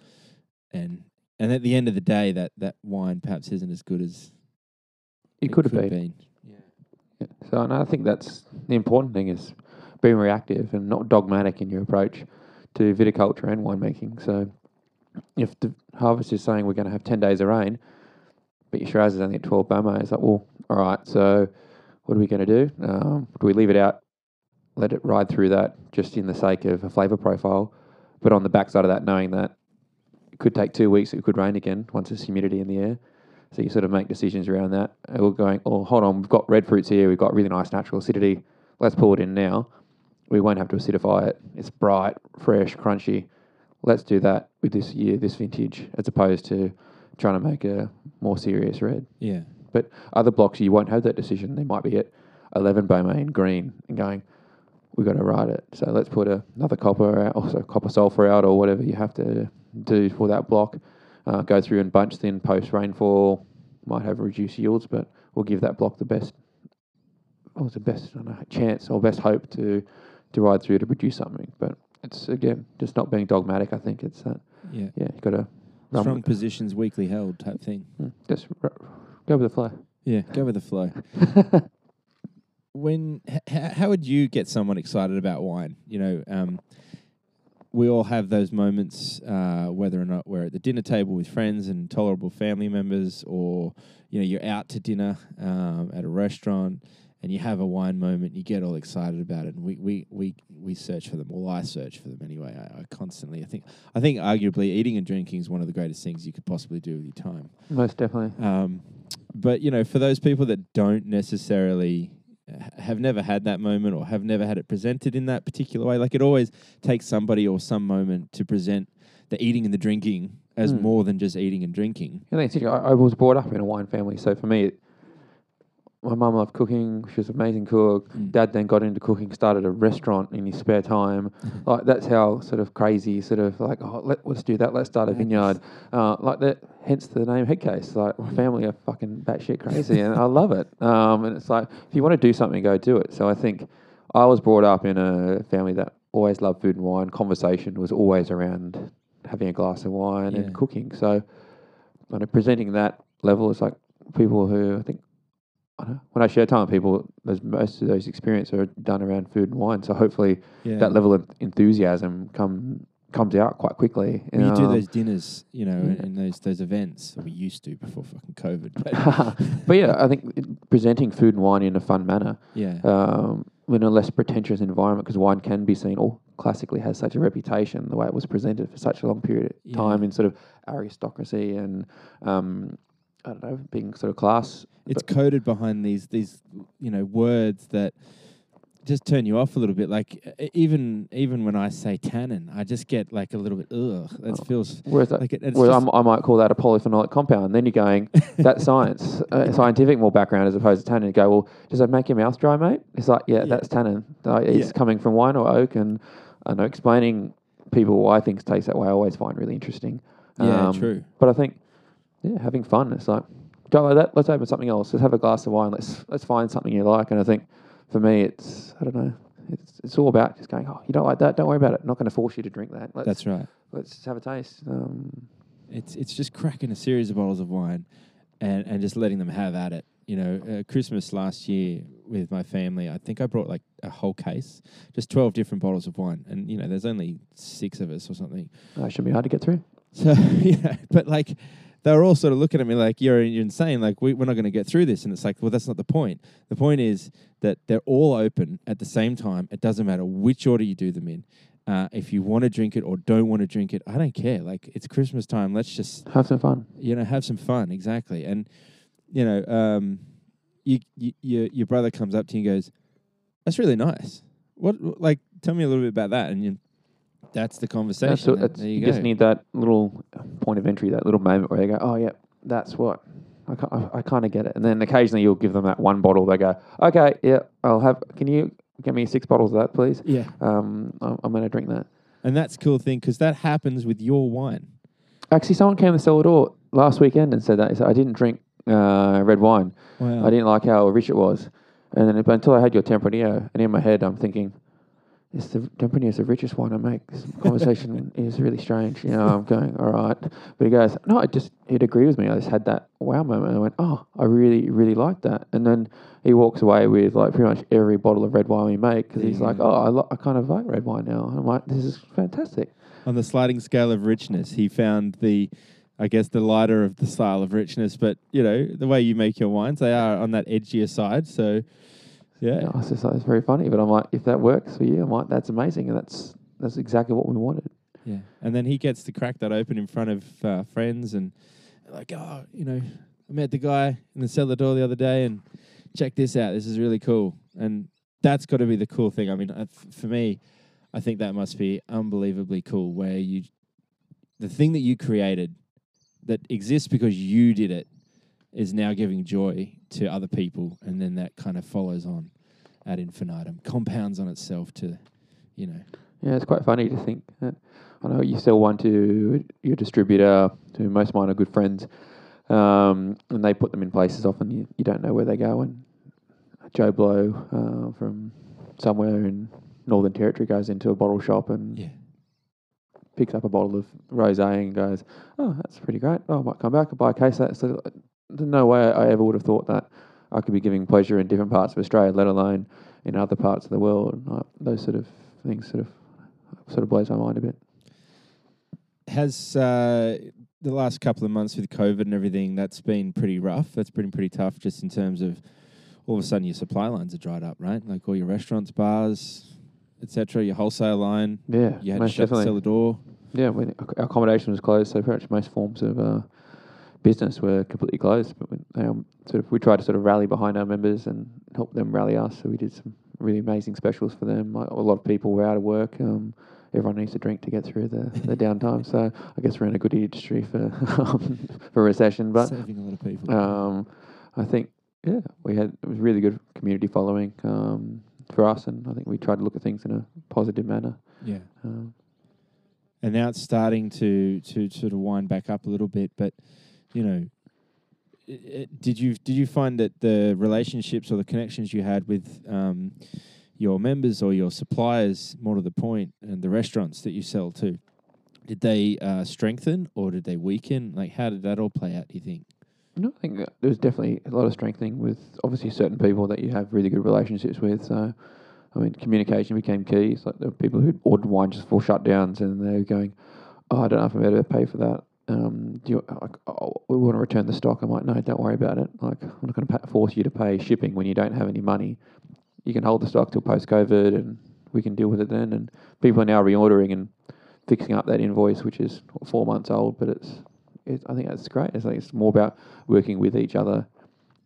and and at the end of the day, that, that wine perhaps isn't as good as It could have been. Yeah. So and I think that's the important thing is being reactive and not dogmatic in your approach to viticulture and winemaking. So if the harvest is saying we're going to have 10 days of rain, but your Shiraz is only at 12 Baumé, it's like, well, all right, so what are we going to do? Um, do we leave it out, let it ride through that just in the sake of a flavour profile, but on the backside of that, knowing that it could take two weeks, it could rain again once there's humidity in the air. So you sort of make decisions around that. And we're going, oh, hold on, we've got red fruits here, we've got really nice natural acidity. Let's pull it in now. We won't have to acidify it. It's bright, fresh, crunchy. Let's do that with this year, this vintage, as opposed to trying to make a more serious red. Yeah. But other blocks, you won't have that decision. They might be at 11 Beaumain green and going, we've got to ride it. So let's put a, another copper out, also copper sulfur out, or whatever you have to do for that block. Uh, go through and bunch thin post rainfall. Might have reduced yields, but we'll give that block the best, or the best I don't know, chance or best hope to to ride through to produce something. But it's again just not being dogmatic. I think it's that Yeah. yeah, you got to Strong positions, weakly held type thing. mm, just r- go with the flow. Yeah. Go with the flow. (laughs) when h- how would you get someone excited about wine? You know, um, we all have those moments, uh, whether or not we're at the dinner table with friends and tolerable family members, or you know, you're out to dinner um, at a restaurant and you have a wine moment. You get all excited about it, and we we we, we search for them. Well, I search for them anyway. I, I constantly. I think I think arguably eating and drinking is one of the greatest things you could possibly do with your time. Most definitely. Um, but you know, for those people that don't necessarily have never had that moment or have never had it presented in that particular way, like it always takes somebody or some moment to present the eating and the drinking as Mm. more than just eating and drinking. I think it's, I, I was brought up in a wine family, so for me, it, my mum loved cooking. She was an amazing cook. Mm. Dad then got into cooking, started a restaurant in his spare time. like that's how sort of crazy, sort of like, oh, let, let's do that. Let's start a vineyard. Uh, like that. Hence the name Headcase. Like my family are fucking batshit crazy, and I love it. Um, and it's like if you want to do something, go do it. So I think I was brought up in a family that always loved food and wine. Conversation was always around having a glass of wine Yeah. and cooking. So kind of presenting that level is like people who I think I don't know, when I share time with people, there's most of those experiences are done around food and wine. So hopefully Yeah. that level of enthusiasm come comes out quite quickly. When you do Um, those dinners, you know, yeah. and, those those events that we used to before fucking COVID. But (laughs) but yeah, I think presenting food and wine in a fun manner, yeah, um, in a less pretentious environment, because wine can be seen or classically has such a reputation, the way it was presented for such a long period of time Yeah. in sort of aristocracy and um, I don't know, being sort of class. it's coded behind these these you know words that just turn you off a little bit. Like even even when I say tannin, I just get like a little bit ugh. That Oh. feels Whereas, that, like it, it's whereas just, I'm, might call that a polyphenolic compound. Then you're going, (laughs) that's science, uh, scientific more background as opposed to tannin. You go, well, does that make your mouth dry, mate? It's like, yeah, Yeah. that's tannin. Uh, it's Yeah. coming from wine or oak. And I know explaining people why things taste that way I always find really interesting. yeah, Um, true. But I think, yeah, having fun. It's like, go like that. Let's open something else. Let's have a glass of wine. Let's let's find something you like. And I think for me, it's I don't know. It's it's all about just going. Oh, you don't like that? Don't worry about it. I'm not going to force you to drink that. Let's That's right. let's just have a taste. Um, It's it's just cracking a series of bottles of wine, and and just letting them have at it. You know, uh, Christmas last year with my family, I think I brought like a whole case, just twelve different bottles of wine, and you know, there's only six of us or something. that shouldn't be hard to get through. So (laughs) yeah, but like they were all sort of looking at me like you're you're insane. Like we, we're not going to get through this, and it's like, well, that's not the point. The point is that they're all open at the same time. It doesn't matter which order you do them in. Uh, if you want to drink it or don't want to drink it, I don't care. Like it's Christmas time. Let's just Have some fun. you know have some fun. Exactly, and you know, um, you, you your your brother comes up to you and goes, "That's really nice." What like tell me a little bit about that, and you, that's the conversation. That's what- that's- there you you, just need that little point of entry, that little moment where you go, oh, yeah, that's what I, I, I kind of get it. And then occasionally you'll give them that one bottle. They go, okay, yeah, I'll have. Can you give me six bottles of that, please? Yeah. Um, I'm, I'm going to drink that. And that's a cool thing because that happens with your wine. Actually, someone came to the cellar door last weekend and said that. He said, I didn't drink uh, red wine. Wow. I didn't like how rich it was. And then but until I had your Tempranillo, and in my head I'm thinking, is the Tempranillo is the richest wine I make? This conversation (laughs) is really strange. You know, I'm going, all right. But he goes, no, I just, he'd agree with me. I just had that wow moment. I went, oh, I really, really like that. And then he walks away with like pretty much every bottle of red wine we make because he's like, oh, I, lo- I kind of like red wine now. I'm like, this is fantastic. On the sliding scale of richness, he found the, I guess, the lighter of the style of richness. But, you know, the way you make your wines, they are on that edgier side. So, yeah. I was just like, it's very funny. But I'm like, if that works for you, I'm like, that's amazing. And that's, that's exactly what we wanted. Yeah. And then he gets to crack that open in front of uh, friends and like, oh, you know, I met the guy in the cellar door the other day and check this out. This is really cool. And that's got to be the cool thing. I mean, uh, for me, I think that must be unbelievably cool where you, the thing that you created that exists because you did it is now giving joy to other people. And then that kind of follows on ad infinitum, compounds on itself to, you know, Yeah, it's quite funny to think that I know you sell one to your distributor, who most of mine are good friends, um, and they put them in places often you, you don't know where they go. And Joe Blow uh, from somewhere in Northern Territory goes into a bottle shop and yeah. picks up a bottle of rosé and goes, "Oh, that's pretty great. Oh, I might come back and buy a case of that." So there's no way I ever would have thought that I could be giving pleasure in different parts of Australia, let alone in other parts of the world. Those sort of things sort of sort of blows my mind a bit. has uh, the last couple of months with COVID and everything, that's been pretty rough. That's been pretty tough just in terms of all of a sudden your supply lines are dried up, right? Like all your restaurants, bars, etc. Your wholesale line, Yeah, you had to shut the cellar door. Yeah, when ac- accommodation was closed, so pretty much most forms of uh, business were completely closed. But we, um, sort of, we tried to sort of rally behind our members and help them rally us. So we did some really amazing specials for them. Like, a lot of people were out of work. Um, everyone needs to drink to get through the, the (laughs) downtime. So I guess we're in a good industry for um, (laughs) for recession. But saving a lot of people. um, I think yeah, we had it was really good community following um, for us, and I think we tried to look at things in a positive manner. yeah. Um, And now it's starting to to sort of wind back up a little bit, but you know, did you did you find that the relationships or the connections you had with um, your members or your suppliers, more to the point, and the restaurants that you sell to, did they uh, strengthen or did they weaken? Like, how did that all play out? Do you think? No, I think there was definitely a lot of strengthening with obviously certain people that you have really good relationships with. So, I mean, communication became key. It's like were people who ordered wine just for shutdowns and they're going, "Oh, I don't know if I'm able to pay for that. Um, do you, oh, we want to return the stock." I'm like, "No, don't worry about it. Like, I'm not going to force you to pay shipping when you don't have any money. You can hold the stock till post COVID, and we can deal with it then." And people are now reordering and fixing up that invoice, which is four months old, but it's it, I think that's great. It's like it's more about working with each other,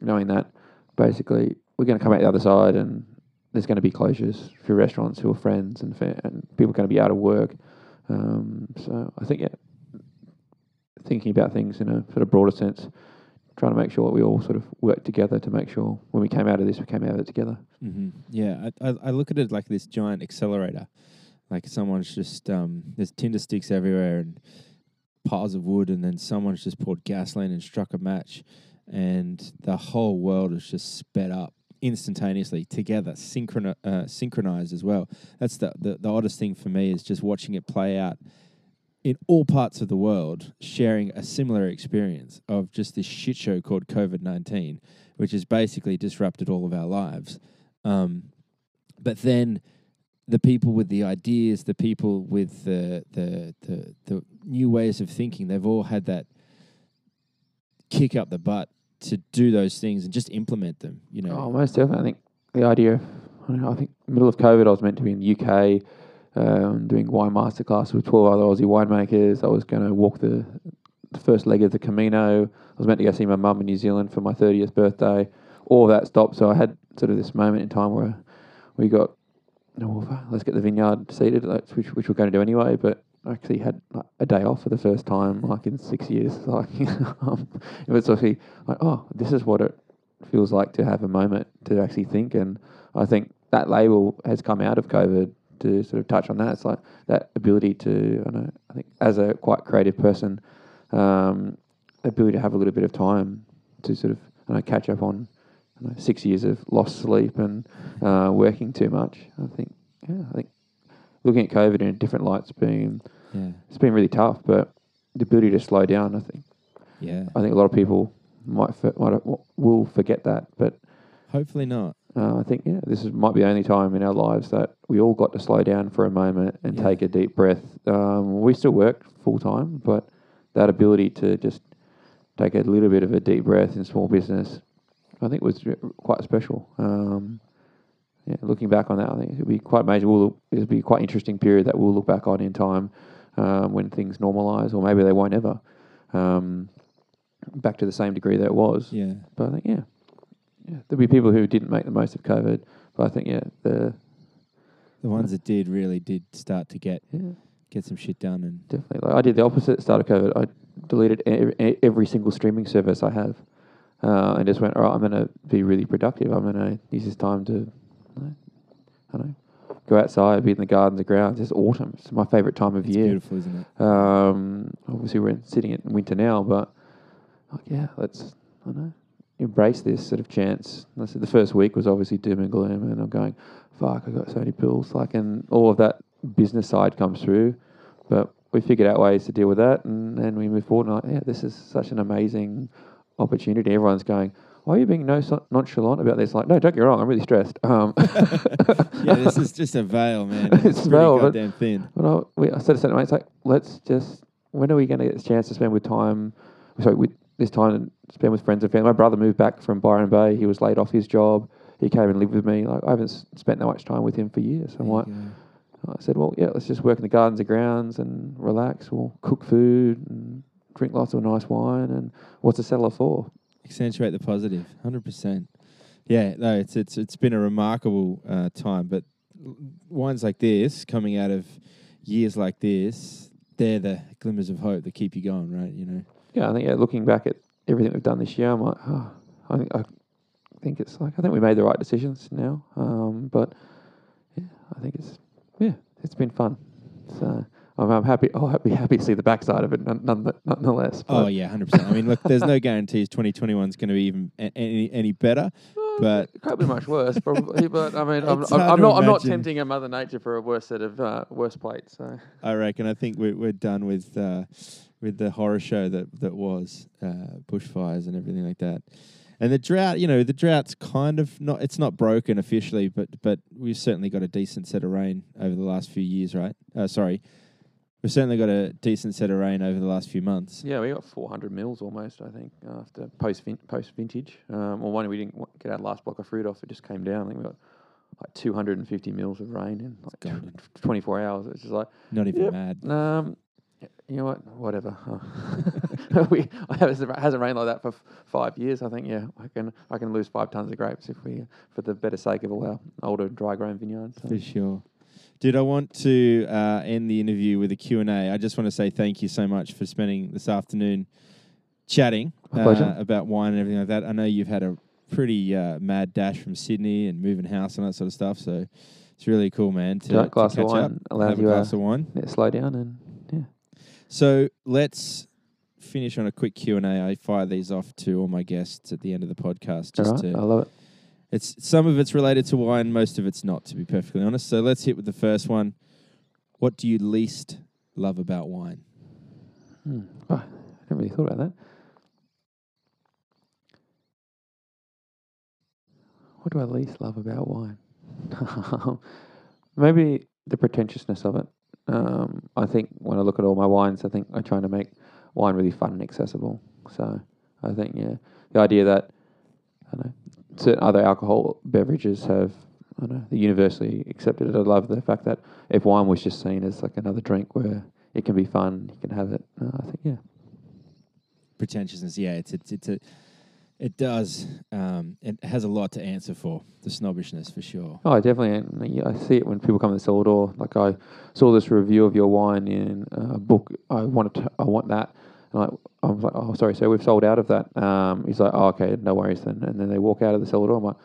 knowing that basically we're going to come out the other side, and there's going to be closures for restaurants who are friends and fa- and people are going to be out of work. Um, so I think yeah, thinking about things in a sort of broader sense, trying to make sure that we all sort of work together to make sure when we came out of this, we came out of it together. Mm-hmm. Yeah, I, I, I look at it like this giant accelerator. Like someone's just um, there's tinder sticks everywhere and piles of wood, and then someone's just poured gasoline and struck a match, and the whole world is just sped up instantaneously together, synchron- uh, synchronized as well. That's the, the the oddest thing for me is just watching it play out in all parts of the world, sharing a similar experience of just this shit show called COVID nineteen, which has basically disrupted all of our lives. Um, but then the people with the ideas, the people with the, the the the new ways of thinking, they've all had that kick up the butt to do those things and just implement them. You know, Oh, most definitely. I think the idea of, know, I think middle of COVID, I was meant to be in the UK um, doing wine masterclass with 12 other Aussie winemakers. I was going to walk the, first leg of the Camino. I was meant to go see my mum in New Zealand for my 30th birthday. All that stopped. So I had sort of this moment in time where we got, oh, let's get the vineyard seeded, which, which we're going to do anyway. But I actually had like, a day off for the first time like in six years. (laughs) Like um, it was actually like, oh, this is what it feels like to have a moment to actually think. And I think that label has come out of COVID to sort of touch on that. It's like that ability to, I, know, I think, as a quite creative person, um, ability to have a little bit of time to sort of I know, catch up on know, six years of lost sleep and uh, working too much. I think, yeah, I think looking at COVID in a different light's been Yeah. it's been really tough, but the ability to slow down, I think, Yeah. I think a lot of people might, for, might will forget that, but Hopefully not. Uh, I think yeah, this is, might be the only time in our lives that we all got to slow down for a moment and Yeah. take a deep breath. Um, we still work full time, but that ability to just take a little bit of a deep breath in small business, I think was quite special. Um, yeah, looking back on that, I think it'll be quite major. We'll it'll be quite interesting period that we'll look back on in time um, when things normalise, or maybe they won't ever um, back to the same degree that it was. Yeah. But I think yeah, yeah, there'll be people who didn't make the most of COVID. But I think yeah, the The ones that did really did start to get yeah get some shit done and definitely. Like I did the opposite at the start of COVID. I deleted every, every single streaming service I have, uh, and just went, all right, I'm going to be really productive. I'm going to use this time to, I don't know, I don't know, go outside, be in the gardens, the grounds. It's autumn. It's my favourite time of it's year. beautiful, isn't it? Um, obviously, we're in, sitting in winter now, but like, yeah, let's I don't know embrace this sort of chance. I said the first week was obviously doom and gloom, and I'm going, fuck, I've got so many pills, like, and all of that business side comes through, but we figured out ways to deal with that, and then we move forward. And like, yeah, this is such an amazing opportunity. Everyone's going. Why are you being no nonchalant about this? Like, no, don't get me wrong, I'm really stressed. Um, (laughs) yeah, this is just a veil, man. It's (laughs) It's, a pretty veil, but- goddamn thin. But I, we, I said to mates, like, let's just, when are we going to get this chance to spend with time, sorry, with this time and spend with friends and family? My brother moved back from Byron Bay. He was laid off his job. He came and lived with me. Like, I haven't spent that much time with him for years. I'm like. I said, well, yeah, let's just work in the gardens and grounds and relax. We'll cook food and drink lots of nice wine. And what's a cellar for? accentuate the positive, hundred percent. Yeah, no, it's it's it's been a remarkable uh, time, but wines like this coming out of years like this, they're the glimmers of hope that keep you going, right? You know, Yeah, I think yeah, looking back at everything we've done this year, I'm like, oh, I think (sighs) I think it's like I think we made the right decisions now. Um, but yeah, I think it's yeah, it's been fun. So I'm, I'm happy. I'll be happy to see the backside of it, none, none, nonetheless. oh yeah, hundred percent. I mean, look, there's no guarantees 2021 is going to be even any any better, (laughs) but it could be much worse, probably. but I mean, (laughs) I'm, I'm, I'm not. I'm not tempting a Mother Nature for a worse set of uh, worse plates. So I reckon I think we're we're done with uh, with the horror show that that was uh, bushfires and everything like that. And the drought, you know, the drought's kind of not it's not broken officially, but but we've certainly got a decent set of rain over the last few years, right? Uh, sorry. We've certainly got a decent set of rain over the last few months. yeah, we got 400 mils almost. I think after post vin- post vintage. Um, or one we didn't get our last block of fruit off. It just came down. I think we got like 250 mils of rain in like (laughs) 24 hours. It's just like Not even Yep. mad. Um, you know what? Whatever. (laughs) Oh. we it hasn't rained like that for f- five years. I think yeah, I can I can lose five tons of grapes if we for the better sake of all our older dry grown vineyards. So. For sure. Dude, I want to uh, end the interview with a Q&A. I just want to say thank you so much for spending this afternoon chatting uh, about wine and everything like that. I know you've had a pretty uh, mad dash from Sydney and moving house and that sort of stuff. So it's really cool, man, to, to catch wine up, have a you, uh, glass of wine. Yeah, slow down and. So let's finish on a quick Q&A. I fire these off to all my guests at the end of the podcast All just right, to I love it. It's some of it's related to wine, most of it's not, to be perfectly honest. So let's hit with the first one. What do you least love about wine? Hmm. Oh, I never really thought about that. What do I least love about wine? (laughs) Maybe the pretentiousness of it. Um, I think when I look at all my wines, I think I try to make wine really fun and accessible. So I think, yeah, the idea that I don't know certain other alcohol beverages have, I don't know, universally accepted. I love the fact that if wine was just seen as like another drink where it can be fun, you can have it. Uh, I think, yeah. Pretentiousness, yeah. It's it's it's a It does. Um, it has a lot to answer for. The snobbishness, for sure. Oh, definitely. And I see it when people come to the cellar door. Like I saw this review of your wine in a book. I wanted to, I want that. And I, I was like, oh, sorry, sir, we've sold out of that. Um, he's like, oh, okay, no worries then. And then they walk out of the cellar door. I'm like,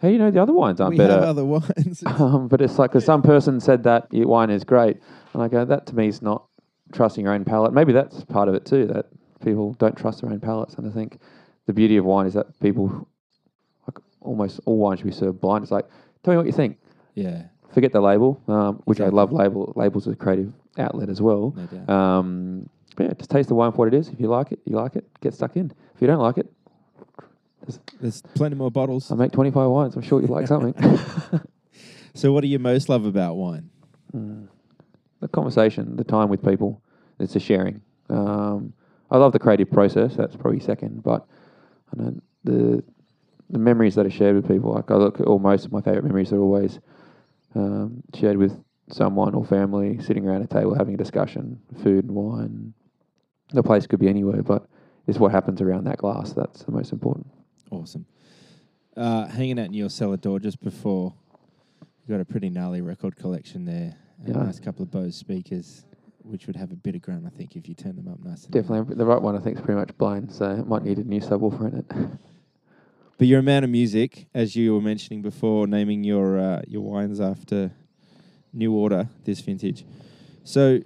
hey, you know, the other wines aren't we better. have other wines. (laughs) um, but it's like, because some person said that your wine is great. And I go, that to me is not trusting your own palate. Maybe that's part of it too, that people don't trust their own palates. And I think the beauty of wine is that people, like almost all wine should be served blind. It's like, tell me what you think. yeah, Forget the label, um, which Exactly. I love. Label labels as a creative outlet as well. no doubt. Um, but yeah, just taste the wine for what it is. If you like it, you like it. Get stuck in. If you don't like it, There's plenty more bottles. I make twenty five wines. I'm sure you like something. (laughs) So, what do you most love about wine? Mm. the conversation, the time with people, it's the sharing. Um, I love the creative process. That's probably second, but Know the the memories that are shared with people. Like I look at all most of my favorite memories are always um, shared with someone or family, sitting around a table having a discussion, food and wine. The place could be anywhere, but it's what happens around that glass that's the most important. Awesome. Uh, hanging out in your cellar door just before, You've got a pretty gnarly record collection there. And a Yeah. nice couple of Bose speakers, which would have a bit of grunt, I think, if you turn them up nice. Definitely, the right one I think is pretty much blind, so it might need a new subwoofer in it. (laughs) But you're a man of music, as you were mentioning before, naming your uh, your wines after New Order this vintage. So,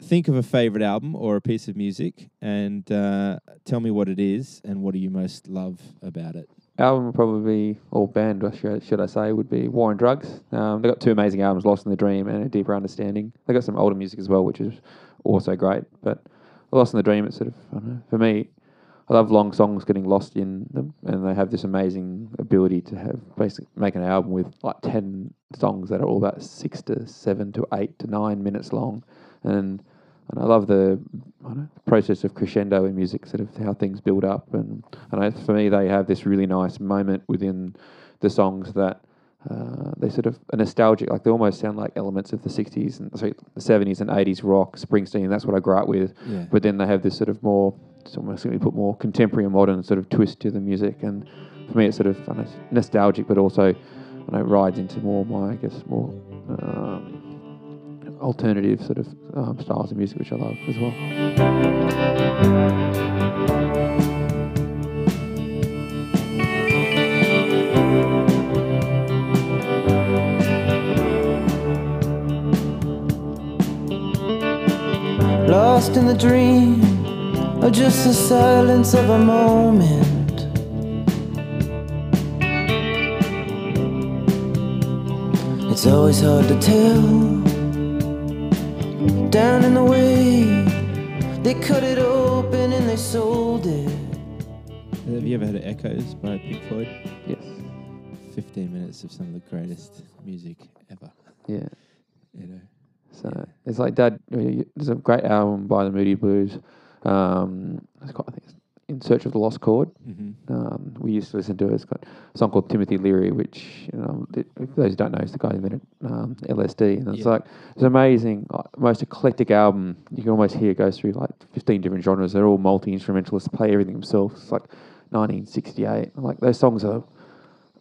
think of a favorite album or a piece of music, and uh, tell me what it is and what do you most love about it. Album would probably or band should, I say would be War on Drugs. Um, they got two amazing albums, Lost in the Dream and A Deeper Understanding. They got some older music as well, which is also great. But Lost in the Dream, it's sort of know, for me. I love long songs getting lost in them, and they have this amazing ability to have basically make an album with like ten songs that are all about six to seven to eight to nine minutes long, and and I love the, I don't know, process of crescendo in music, sort of how things build up, and and I, for me they have this really nice moment within the songs that uh, they sort of are nostalgic, like they almost sound like elements of the '60s and sorry, the '70s and '80s rock, Springsteen. That's what I grew up with. Yeah. But then they have this sort of more, it's almost simply put more contemporary and modern sort of twist to the music, and for me it's sort of know, nostalgic, but also I know rides into more my I guess more. Um, alternative sort of um, styles of music, which I love as well. Lost in the dream or just the silence of a moment. It's always hard to tell. Down in the way, they cut it open and they sold it. Have you ever heard of Echoes by Pink Floyd? Yes. 15 minutes of some of the greatest music ever. Yeah. You know. So Yeah. it's like Dad. There's a great album by the Moody Blues. Um, it's called, I think it's In Search of the Lost Chord. Mm-hmm. Um, we used to listen to it. It's got a song called Timothy Leary, which you know, th- for those who don't know, is the guy who invented um, LSD, and it's Yeah. like it's amazing, like, most eclectic album. You can almost hear it goes through like 15 different genres. They're all multi instrumentalists, play everything themselves. It's like 1968. Like those songs are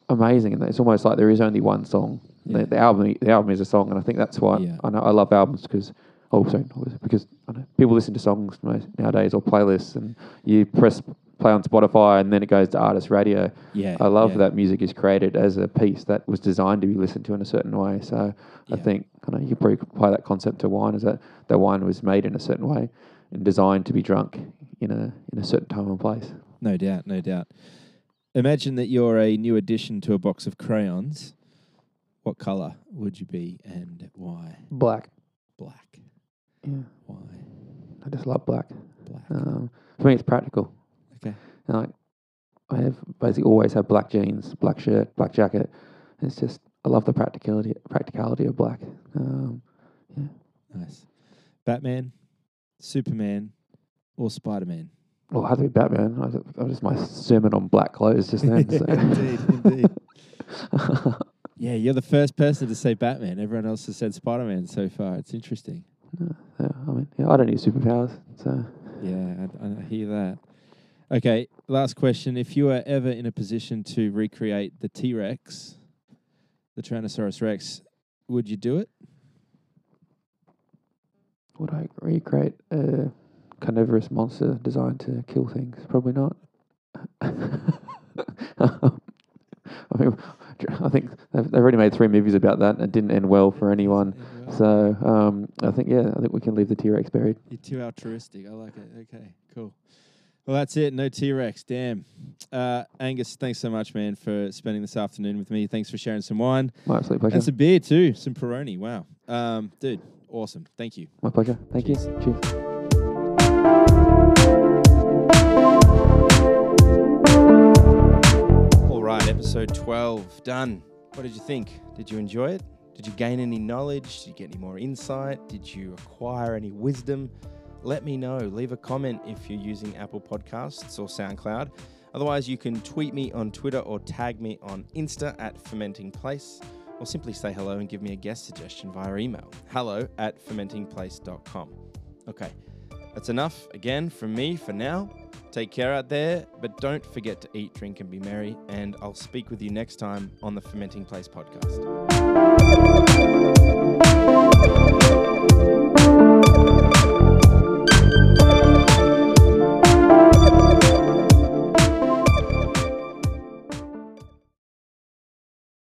amazing, and it's almost like there is only one song. Yeah. The, the album, the album is a song, and I think that's why Yeah. I know I love albums because. Oh, sorry, not because I know people listen to songs nowadays or playlists, and you press play on Spotify, and then it goes to artist radio. Yeah. I love yeah. that music is created as a piece that was designed to be listened to in a certain way. So I think I know you probably apply that concept to wine, is that the wine was made in a certain way and designed to be drunk in a in a certain time and place. No doubt, no doubt. Imagine that you're a new addition to a box of crayons. What color would you be and why? Black. Black. Yeah, Why I just love black. black? Um, for me, it's practical. Okay. And like I have basically always had black jeans, black shirt, black jacket. It's just I love the practicality practicality of black. Um, Nice. Batman, Superman, or Spider Man? well, I had to be Batman. I, was my sermon on black clothes just then. so. (laughs) indeed, indeed. (laughs) Yeah, you're the first person to say Batman. Everyone else has said Spider Man so far. It's interesting. Uh, yeah, I mean, yeah, I don't need superpowers. So Yeah, I, I hear that. Okay, last question. If you were ever in a position to recreate the T Rex, the Tyrannosaurus Rex, would you do it? Would I recreate a carnivorous monster designed to kill things? Probably not. (laughs) I mean, I think they've, they've already made three movies about that, and it didn't end well for anyone. So um, I think, yeah, I think we can leave the T Rex buried. You're too altruistic. I like it. Okay, cool. Well, that's it. No T Rex. Damn. Uh, Angus, thanks so much, man, for spending this afternoon with me. Thanks for sharing some wine My absolute pleasure. and some beer too. Some Peroni. Wow. Um, dude, awesome. Thank you. My pleasure. Thank Cheers. you. Cheers. All right, episode 12 done. What did you think? Did you enjoy it? Did you gain any knowledge? Did you get any more insight? Did you acquire any wisdom? Let me know. Leave a comment if you're using Apple Podcasts or SoundCloud. Otherwise, you can tweet me on Twitter or tag me on Insta at Fermenting Place, or simply say hello and give me a guest suggestion via email hello at fermentingplace.com. Okay, that's enough again from me for now. Take care out there, but don't forget to eat, drink, and be merry. And I'll speak with you next time on the Fermenting Place podcast thank you